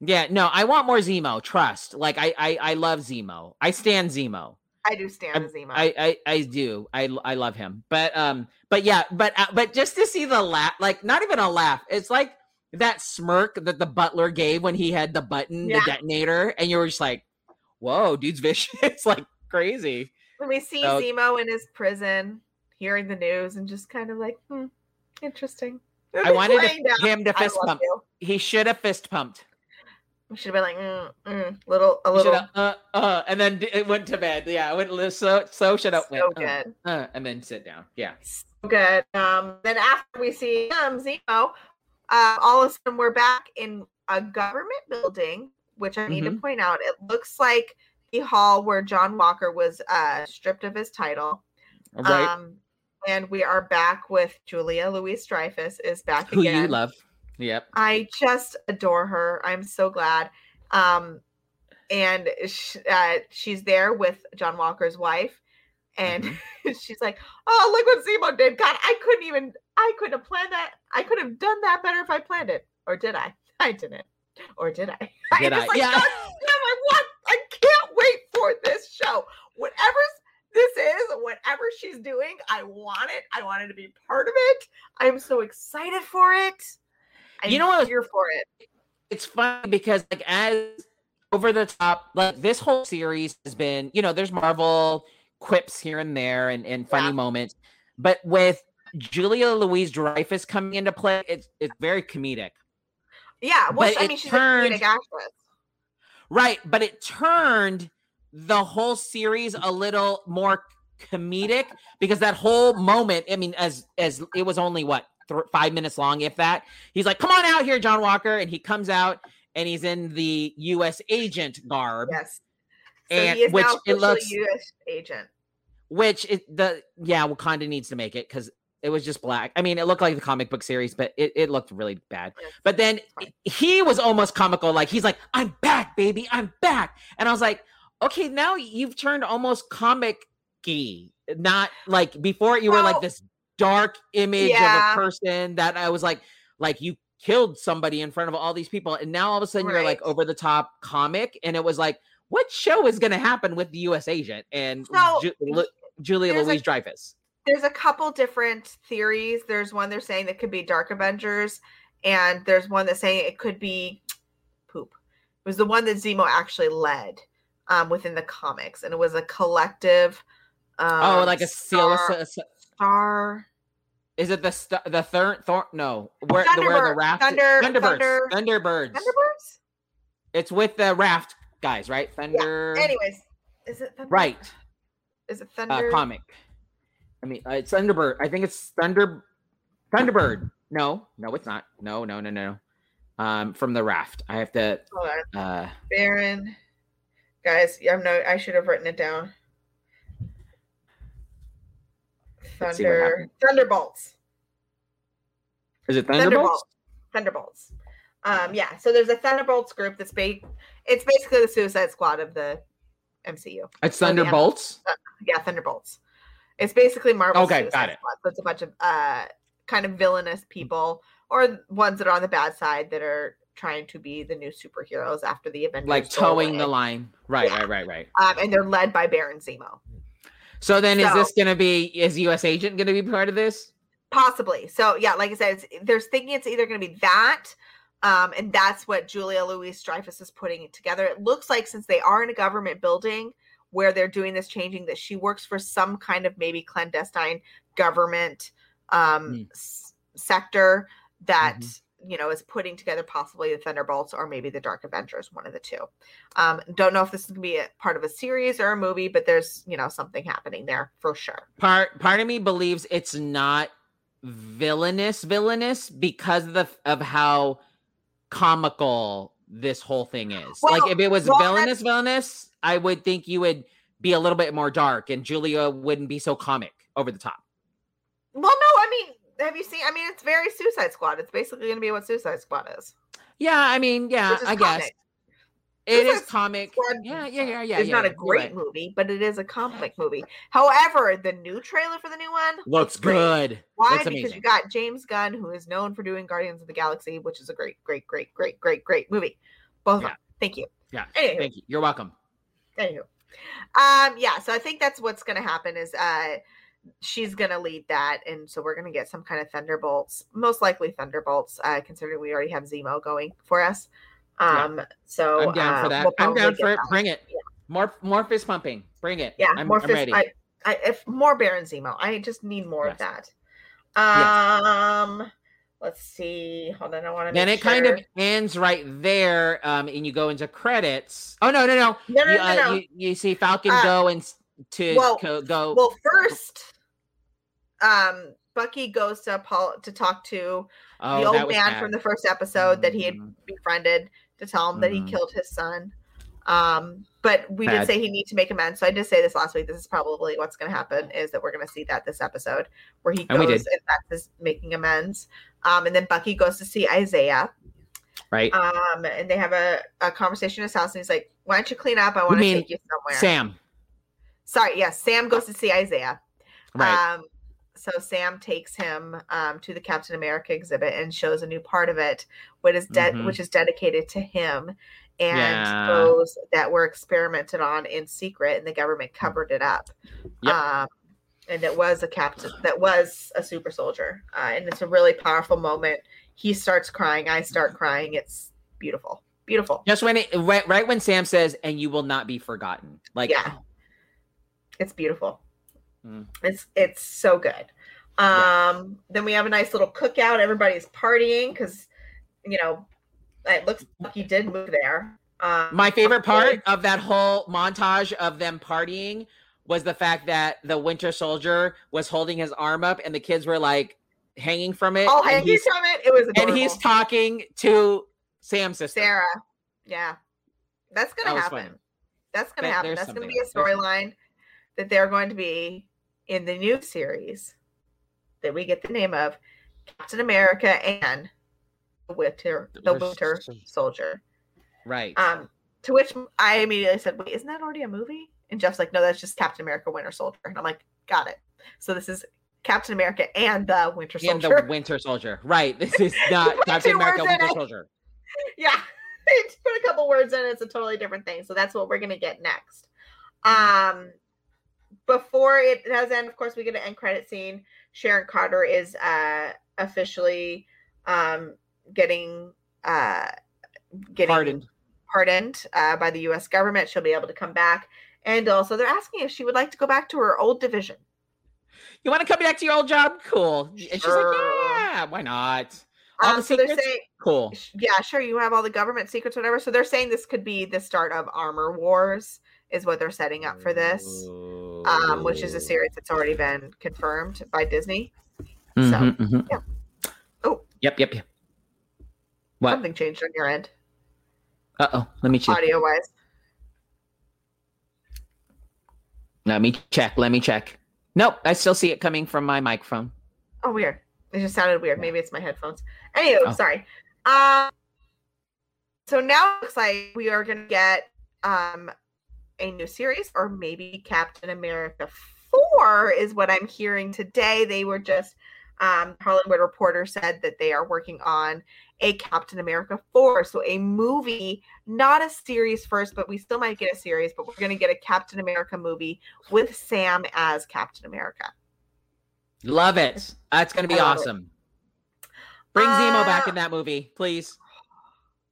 Yeah, no, I want more Zemo. Trust. Like I, I, I love Zemo. I stand Zemo. I do stand I'm- Zemo. I, I I do. I I love him. But um but yeah, but uh, but just to see the laugh like not even a laugh. It's like that smirk that the butler gave when he had the button, Yeah. the detonator and you were just like, "Whoa, dude's vicious." like crazy. when we see So- Zemo in his prison, hearing the news, and just kind of like, hmm, interesting. I wanted to- him to fist pump. you. He should have fist pumped. We should have been like, mm, mm, little, a little, uh uh and then it went to bed. Yeah, it went so so should have so went uh, good. uh, and then sit down. Yeah. so good. Um, then after we see um, Zemo, uh, all of a sudden we're back in a government building, which I need to Mhm. point out. It looks like the hall where John Walker was uh, stripped of his title. Right. Um, and we are back with Julia Louise Dreyfus is back Who again. you love. Yep. I just adore her. I'm so glad. Um, and sh- uh, she's there with John Walker's wife, and Mm-hmm. she's like, "Oh, look what Zemo did! God, I couldn't even. I couldn't have planned that. I could have done that better if I planned it, or did I? I didn't, or did I? I'm Did just I? Like, Yeah. God damn, I want. I can't wait for this show. Whatever this is, whatever she's doing, I want it. I want it to be part of it. I'm so excited for it. I'm You know what- here for it. it's funny because like as over the top like this whole series has been you know there's marvel quips here and there and, and funny Yeah. moments but with julia louise dreyfus coming into play it's it's very comedic Yeah, well, But I mean, she's turned- a comedic actress. right but it turned the whole series a little more comedic because that whole moment i mean as as it was only what th- five minutes long if that he's like come on out here john walker and he comes out and he's in the us agent garb Yes. So and he is which now it looks U.S. agent. which it the yeah wakanda needs to make it because it was just black. I mean it looked like the comic book series but it, it looked really bad. But then he was almost comical like he's like i'm back baby i'm back. And i was like okay now you've turned almost comic not like before you were like this dark image yeah. of a person that i was like like you killed somebody in front of all these people and now all of a sudden you're like over the top comic. And it was like what show is going to happen with the us agent and So, Ju- Lu- julia there's a- louise dreyfus There's a couple different theories. There's one they're saying that could be Dark Avengers, and there's one that's saying it could be poop. It was the one that Zemo actually led um, within the comics, and it was a collective. Um, oh like a seal star, star is it the st- the third thor- no where the where the raft Thunder- thunderbirds Thunder- thunderbirds Thunderbirds. it's with the raft guys right thunder Anyways, is it Thunder? right Is it uh, Thunder? comic i mean uh, it's thunderbird i think it's thunder thunderbird no no it's not no no no no um from the raft i have to uh Baron. Guys, I'm no I should have written it down. Let's see what Thunder. Thunderbolts. is it thunderbolts Thunderbolts. Um, yeah. So there's a Thunderbolts group that's ba- it's basically the Suicide Squad of the MCU. it's thunderbolts Yeah, Thunderbolts. It's basically Marvel. Okay, got it. Squad. So it's a bunch of uh kind of villainous people or ones that are on the bad side that are trying to be the new superheroes after the Avengers. like towing the line right Yeah. right right right Um, and they're led by Baron Zemo. so then is this gonna be is us agent gonna be part of this Possibly. So yeah, like I said, it's, there's thinking it's either going to be that, um, and that's what Julia Louise Dreyfus is putting it together. It looks like since they are in a government building where they're doing this changing, that she works for some kind of maybe clandestine government um, Mm. s- sector that Mhm. you know is putting together possibly the Thunderbolts or maybe the Dark Avengers, one of the two. Um, don't know if this is going to be a part of a series or a movie, but there's you know something happening there for sure. part part of me believes it's not villainous villainous because of the of how comical this whole thing is like if it was well, villainous villainous i would think you would be a little bit more dark and julia wouldn't be so comic over the top Well, no, I mean, have you seen? I mean, it's very Suicide Squad. It's basically going to be what Suicide Squad is. yeah i mean yeah i guess comic. It is comic yeah yeah yeah yeah it's yeah, not yeah, a great right. movie, but it is a comic movie. However, the new trailer for the new one looks great. good Why? looks because amazing you got James Gunn, who is known for doing Guardians of the Galaxy, which is a great, great, great, great, great, great movie. Both of them. Thank you. yeah Anywho, thank you you're welcome anywho. Um, yeah, so I think that's what's gonna happen is uh she's gonna lead that, and so we're gonna get some kind of thunderbolts, most likely thunderbolts, uh, considering we already have Zemo going for us. Um, so I'm down uh, for that. we'll I'm down for it. that. Bring it. Yeah. More more fist pumping. Bring it. Yeah, I'm, more I'm fist. ready. I, I, if more Baron Zemo, I just need more Yes. of that. Um, let's see. Hold on, I want to. then it kind of ends right there, um, and you go into credits. Oh no, no, no! no, no, you, no, uh, no. you, you see Falcon Uh, go and to well- co- go. Well, first, um, Bucky goes to Paul to talk to oh, the old man bad. from the first episode that he had Mhm. befriended to tell him that he Mhm. killed his son. Um, but we did say he needs to make amends. So I did say this last week. This is probably what's going to happen is that we're going to see that this episode where he And goes and in fact is making amends. Um, and then Bucky goes to see Isaiah. right. Um, and they have a, a conversation in his house, and he's like, "Why don't you clean up? I want to take you somewhere." Sam. Sorry, yes, Sam goes to see Isaiah. Right. Um, so Sam takes him um, to the Captain America exhibit and shows a new part of it, which is de- Mhm. which is dedicated to him, and Yeah. those that were experimented on in secret, and the government covered it up. Yep. Um, and it was a captain that was a super soldier, uh, and it's a really powerful moment. He starts crying, I start crying. It's beautiful, beautiful. Just when it right, right when Sam says, "And you will not be forgotten." Like, Yeah. It's beautiful. Mm. It's it's so good. Um, then we have a nice little cookout. Everybody's partying because you know it looks like you did move there. Um, My favorite part of that whole montage of them partying was the fact that the Winter Soldier was holding his arm up and the kids were like hanging from it. Oh, hanging from it. It was adorable. and he's talking to Sam's sister. Sarah. Yeah, that's gonna was happen. funny. That's gonna happen. That's gonna be a storyline that they're going to be in the new series that we get the name of Captain America and the Winter the Winter Soldier. Right. Um, to which I immediately said, "Wait, isn't that already a movie?" And Jeff's like, "No, that's just Captain America: Winter Soldier." And I'm like, "Got it." So this is Captain America and the Winter Soldier. and the Winter Soldier. Right. This is not Captain America Winter it. Soldier. yeah, put a couple words in. It's a totally different thing. So that's what we're gonna get next. Mm-hmm. Um, before it does end, of course, we get an end credit scene. Sharon Carter is uh officially um getting uh getting Pardoned. pardoned uh, by the U.S. government. She'll be able to come back, and also they're asking if she would like to go back to her old division. You want to come back to your old job? Cool. And she's like, yeah, why not? All Um, the so secrets? saying, Cool. yeah, sure, you have all the government secrets, whatever. So they're saying this could be the start of Armor Wars, is what they're setting up for this, um, which is a series that's already been confirmed by Disney. Mhm, mhm. yeah. Oh. Yep, yep, yep. What? Something changed on your end, Uh oh. Let me check. audio wise. Let me check. Let me check. Nope. I still see it coming from my microphone. Oh, weird. It just sounded weird. Maybe it's my headphones. Anywho, Oh. sorry. Um, so now it looks like we are going to get um a new series, or maybe Captain America Four is what I'm hearing today. They were just um, Hollywood Reporter said that they are working on a Captain America 4. So a movie, not a series first, but we still might get a series, but we're going to get a Captain America movie with Sam as Captain America. Love it. That's going to be love it. awesome. Bring Zemo back Uh, in that movie, please.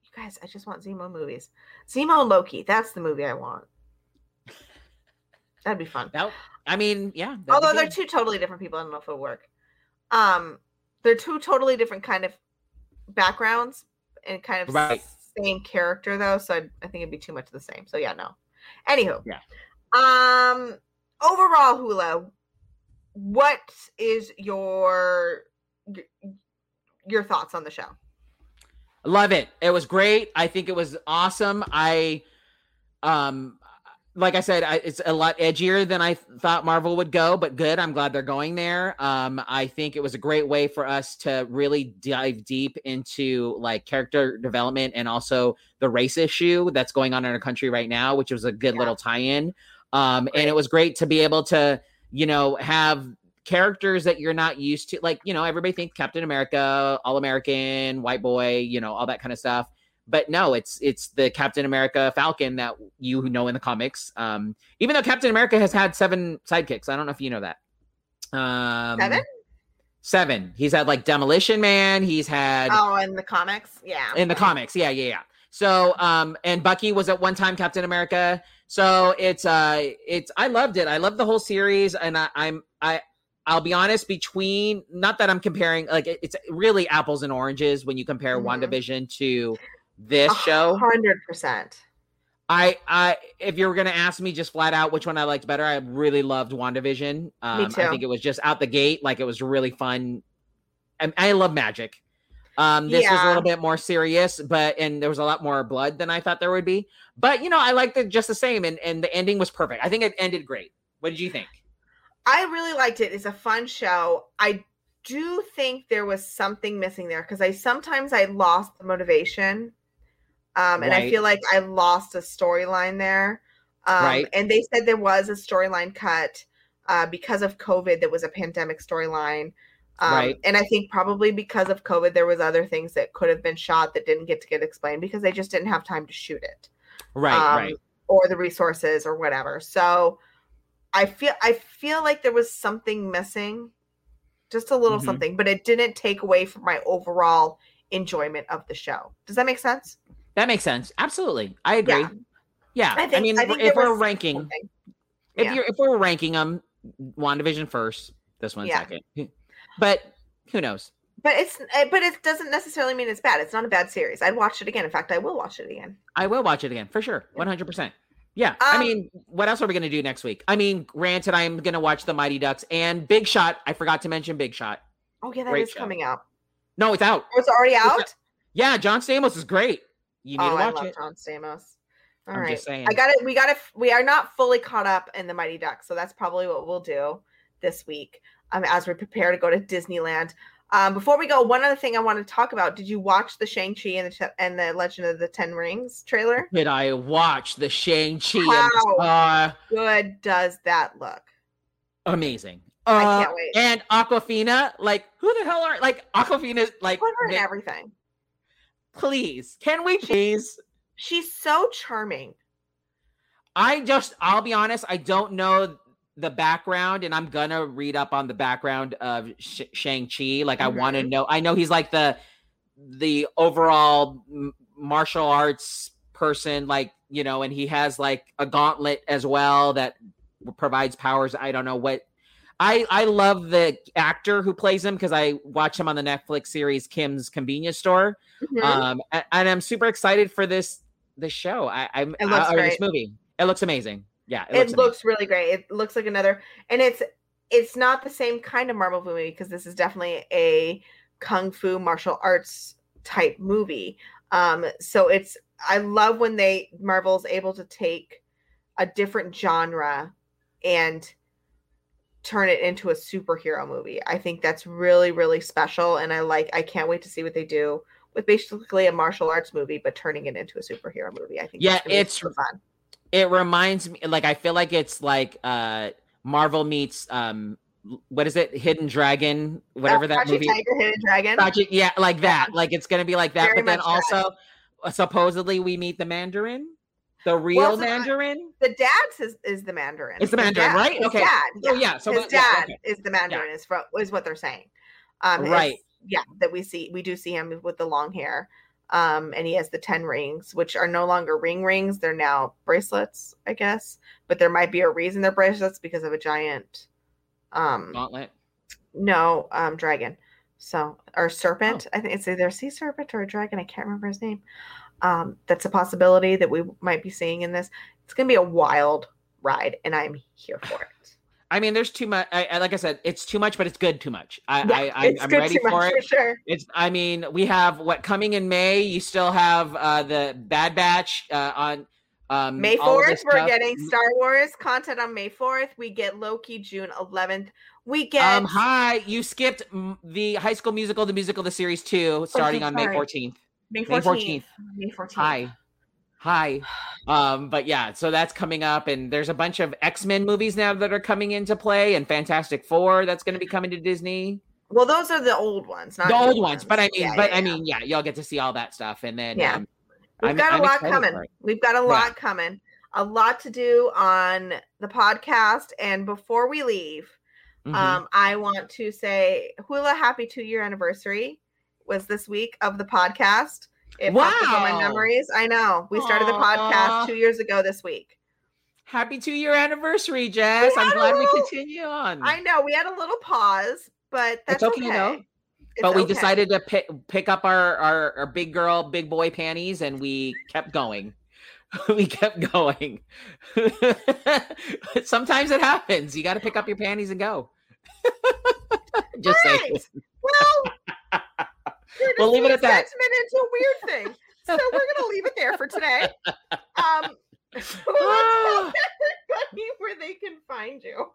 You guys, I just want Zemo movies. Zemo and Loki. That's the movie I want. That'd be fun. No, I mean, yeah. Although they're two totally different people, I don't know if it'll work. Um, they're two totally different kind of backgrounds and kind of Right. same character though. So I, I think it'd be too much of the same. So yeah, no. Anywho, Yeah. Um, overall, Hula, what is your your thoughts on the show? Love it. It was great. I think it was awesome. I, um, like I said, I, it's a lot edgier than I thought Marvel would go, but good. I'm glad they're going there. Um, I think it was a great way for us to really dive deep into like character development and also the race issue that's going on in our country right now, which was a good Yeah. little tie-in. Um, Right. and it was great to be able to, you know, have characters that you're not used to like you know everybody thinks captain america all american white boy you know all that kind of stuff but no, it's it's the Captain America Falcon that you know in the comics. Um, even though Captain America has had seven sidekicks, I don't know if you know that. Um, Seven? Seven. He's had like Demolition Man. He's had Oh, in the comics, yeah. in the comics. Yeah, yeah, yeah. So, um, and Bucky was at one time Captain America. So it's uh, it's I loved it. I loved the whole series, and I, I'm I. I'll be honest. Between not that I'm comparing, like it's really apples and oranges when you compare Mhm. WandaVision to this show. hundred percent. I, I, if you were gonna ask me just flat out which one I liked better, I really loved WandaVision. Um, I too. think it was just out the gate, like it was really fun. And I love magic. Um, this was a little bit more serious, but and there was a lot more blood than I thought there would be. But you know, I liked it just the same, and and the ending was perfect. I think it ended great. What did you think? I really liked it. It's a fun show. I do think there was something missing there because I sometimes I lost the motivation. Um, and I feel like I lost a storyline there. Um, Right. And they said there was a storyline cut uh, because of COVID. That was a pandemic storyline. Um, Right. And I think probably because of COVID, there was other things that could have been shot that didn't get to get explained because they just didn't have time to shoot it Right, um, right. or the resources or whatever. So I feel I feel like there was something missing, just a little Mhm. something, but it didn't take away from my overall enjoyment of the show. Does that make sense? That makes sense. Absolutely, I agree. Yeah. Yeah, I I, mean, I if we're ranking, Something. if Yeah. you're if we're ranking them, WandaVision first, this one Yeah. second. But who knows? But it's eh, but it doesn't necessarily mean it's bad. It's not a bad series. I'd watch it again. In fact, I will watch it again. I will watch it again for sure, one hundred percent. Yeah, I Um, mean, what else are we gonna do next week? I mean, granted, I'm gonna watch the Mighty Ducks and Big Shot. I forgot to mention Big Shot. Oh yeah, that is Great show. coming out. No, it's out. Oh, it's already out. Yeah, John Stamos is great. You need oh, to I watch love it. John Stamos. All I'm right. just saying. I got it. We got it. We are not fully caught up in the Mighty Ducks, so that's probably what we'll do this week um, as we prepare to go to Disneyland. Um, before we go, one other thing I want to talk about. Did you watch the Shang Chi and the Te- and the Legend of the Ten Rings trailer? Did I watch the Shang Chi? How? Uh, Good does that look? amazing. I Uh, can't wait. And Awkwafina, like, who the hell are like Awkwafina? Like, Put her in ma- everything. Please, can we please? She's so charming. I just, I'll be honest, I don't know the background, and I'm gonna read up on the background of Sh- Shang Chi. Like, I want to know. I know he's like the the overall m- martial arts person, like you know, and he has like a gauntlet as well that provides powers. I don't know what. I I love the actor who plays him because I watch him on the Netflix series Kim's Convenience Store. Mhm. Um, a- and, I'm super excited for this this show. I, I'm It looks uh, this great. movie. It looks amazing. Yeah, it looks, looks, really great. It looks like another, and it's it's not the same kind of Marvel movie because this is definitely a kung fu martial arts type movie. Um, so it's I love when they Marvel's able to take a different genre and turn it into a superhero movie. I think that's really really special, and I like. I can't wait to see what they do with basically a martial arts movie, but turning it into a superhero movie. I think Yeah, that's gonna be it's- fun. It reminds me, like I feel like it's like uh Marvel meets um what is it, Hidden Dragon, whatever Uh, that movie. Tiger, Hidden Dragon. Yeah, like that. Like it's gonna be like that. Very but then that. also, uh, supposedly, we meet the Mandarin, the real Well, so Mandarin. the dad's is, is the Mandarin. It's the Mandarin, dad- right? Okay. dad. Oh yeah, so his but- yeah, dad okay. is the Mandarin. Is fro- is what they're saying. Um, is- Right. Yeah, that we see. We do see him with the long hair. Um, and he has the ten rings, which are no longer ring rings; they're now bracelets, I guess. But there might be a reason they're bracelets because of a giant, um, Gauntlet. no, um, dragon. So or serpent. Oh. I think it's either a sea serpent or a dragon. I can't remember his name. Um, that's a possibility that we might be seeing in this. It's gonna be a wild ride, and I'm here for it. I mean, there's too much. I, like I said, it's too much, but it's good too much. I, Yeah, I, I good ready for it. for sure. It's. I mean, we have what coming in May. You still have uh the Bad Batch uh, on um May fourth, we're stuff. getting Star Wars content on May fourth. We get Loki June eleventh. We get Um, hi, you skipped the High School Musical, the musical, the series two, starting on May sorry. 14th. May May fourteenth. May fourteenth. Hi, hi. Um, but yeah, so that's coming up, and there's a bunch of X Men movies now that are coming into play, and Fantastic Four that's going to be coming to Disney. Well, those are the old ones, not the old ones, but I mean, Yeah, but yeah, I yeah. mean, yeah, y'all get to see all that stuff, and then Yeah. um, We've I'm- got a I'm lot coming. We've got a lot coming. A lot to do on the podcast. And before we leave, Mhm. um, I want to say Hula happy two year anniversary was this week of the podcast. It up my Wow. memories. I know. We started the podcast two years ago this week. Happy two year anniversary, Jess. I'm glad we continue on. I know we had a little pause, but that's It's okay, okay. though. It's but we okay. decided to pick pick up our, our our big girl, big boy panties, and we kept going. we kept going. Sometimes it happens. You got to pick up your panties and go. Just saying. Well, We'll leave it at that. Sentiment into a weird thing. So we're gonna leave it there for today. Um, everybody where they can find you.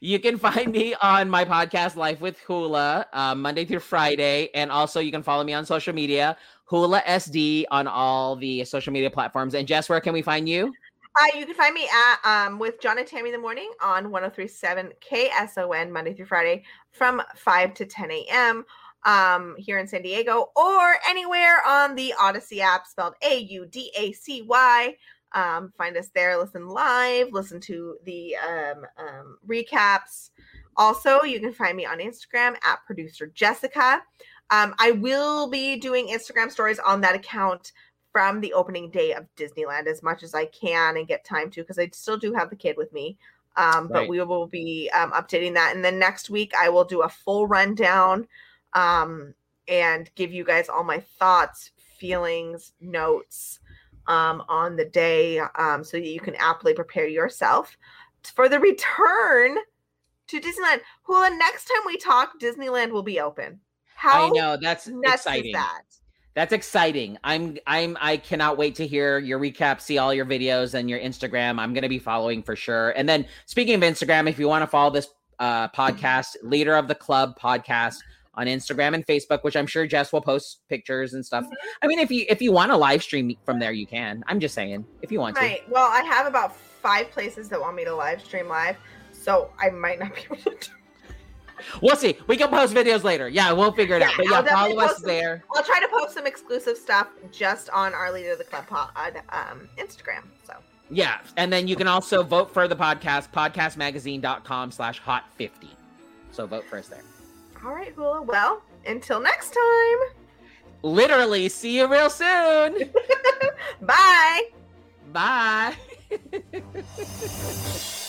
You can find me on my podcast, Life with Hula, uh, Monday through Friday. And also, you can follow me on social media, Hula SD, on all the social media platforms. And Jess, where can we find you? Uh, you can find me at um, with John and Tammy in the morning on 1037 KSON Monday through Friday from 5 to 10 a.m. Um, here in San Diego or anywhere on the Audacy app spelled A U D A C Y. Um, find us there, listen live, listen to the um, um, recaps. Also, you can find me on Instagram at producer Jessica. Um, I will be doing Instagram stories on that account from the opening day of Disneyland as much as I can and get time to because I still do have the kid with me. Um, but we will be um, updating that. And then next week, I will do a full rundown um, and give you guys all my thoughts, feelings, notes um, on the day um, so that you can aptly prepare yourself for the return to Disneyland. Hula, next time we talk, Disneyland will be open. How I know that's exciting. that? That's exciting. I'm I'm I cannot wait to hear your recap, see all your videos and your Instagram. I'm gonna be following for sure. And then speaking of Instagram, if you want to follow this uh podcast, Leader of the Club podcast on Instagram and Facebook, which I'm sure Jess will post pictures and stuff. I mean, if you if you want to live stream from there, you can. I'm just saying, if you want to. Right. Well, I have about five places that want me to live stream live, so I might not be able to. Do- We'll see. We can post videos later. Yeah, we'll figure it out. But yeah, I'll follow us them. there. I'll try to post some exclusive stuff just on our leader of the club pod um, Instagram. So Yeah. And then you can also vote for the podcast, podcastmagazine.com slash hot 50. So vote for us there. All right, Hula. Well, until next time. Literally, see you real soon. Bye. Bye.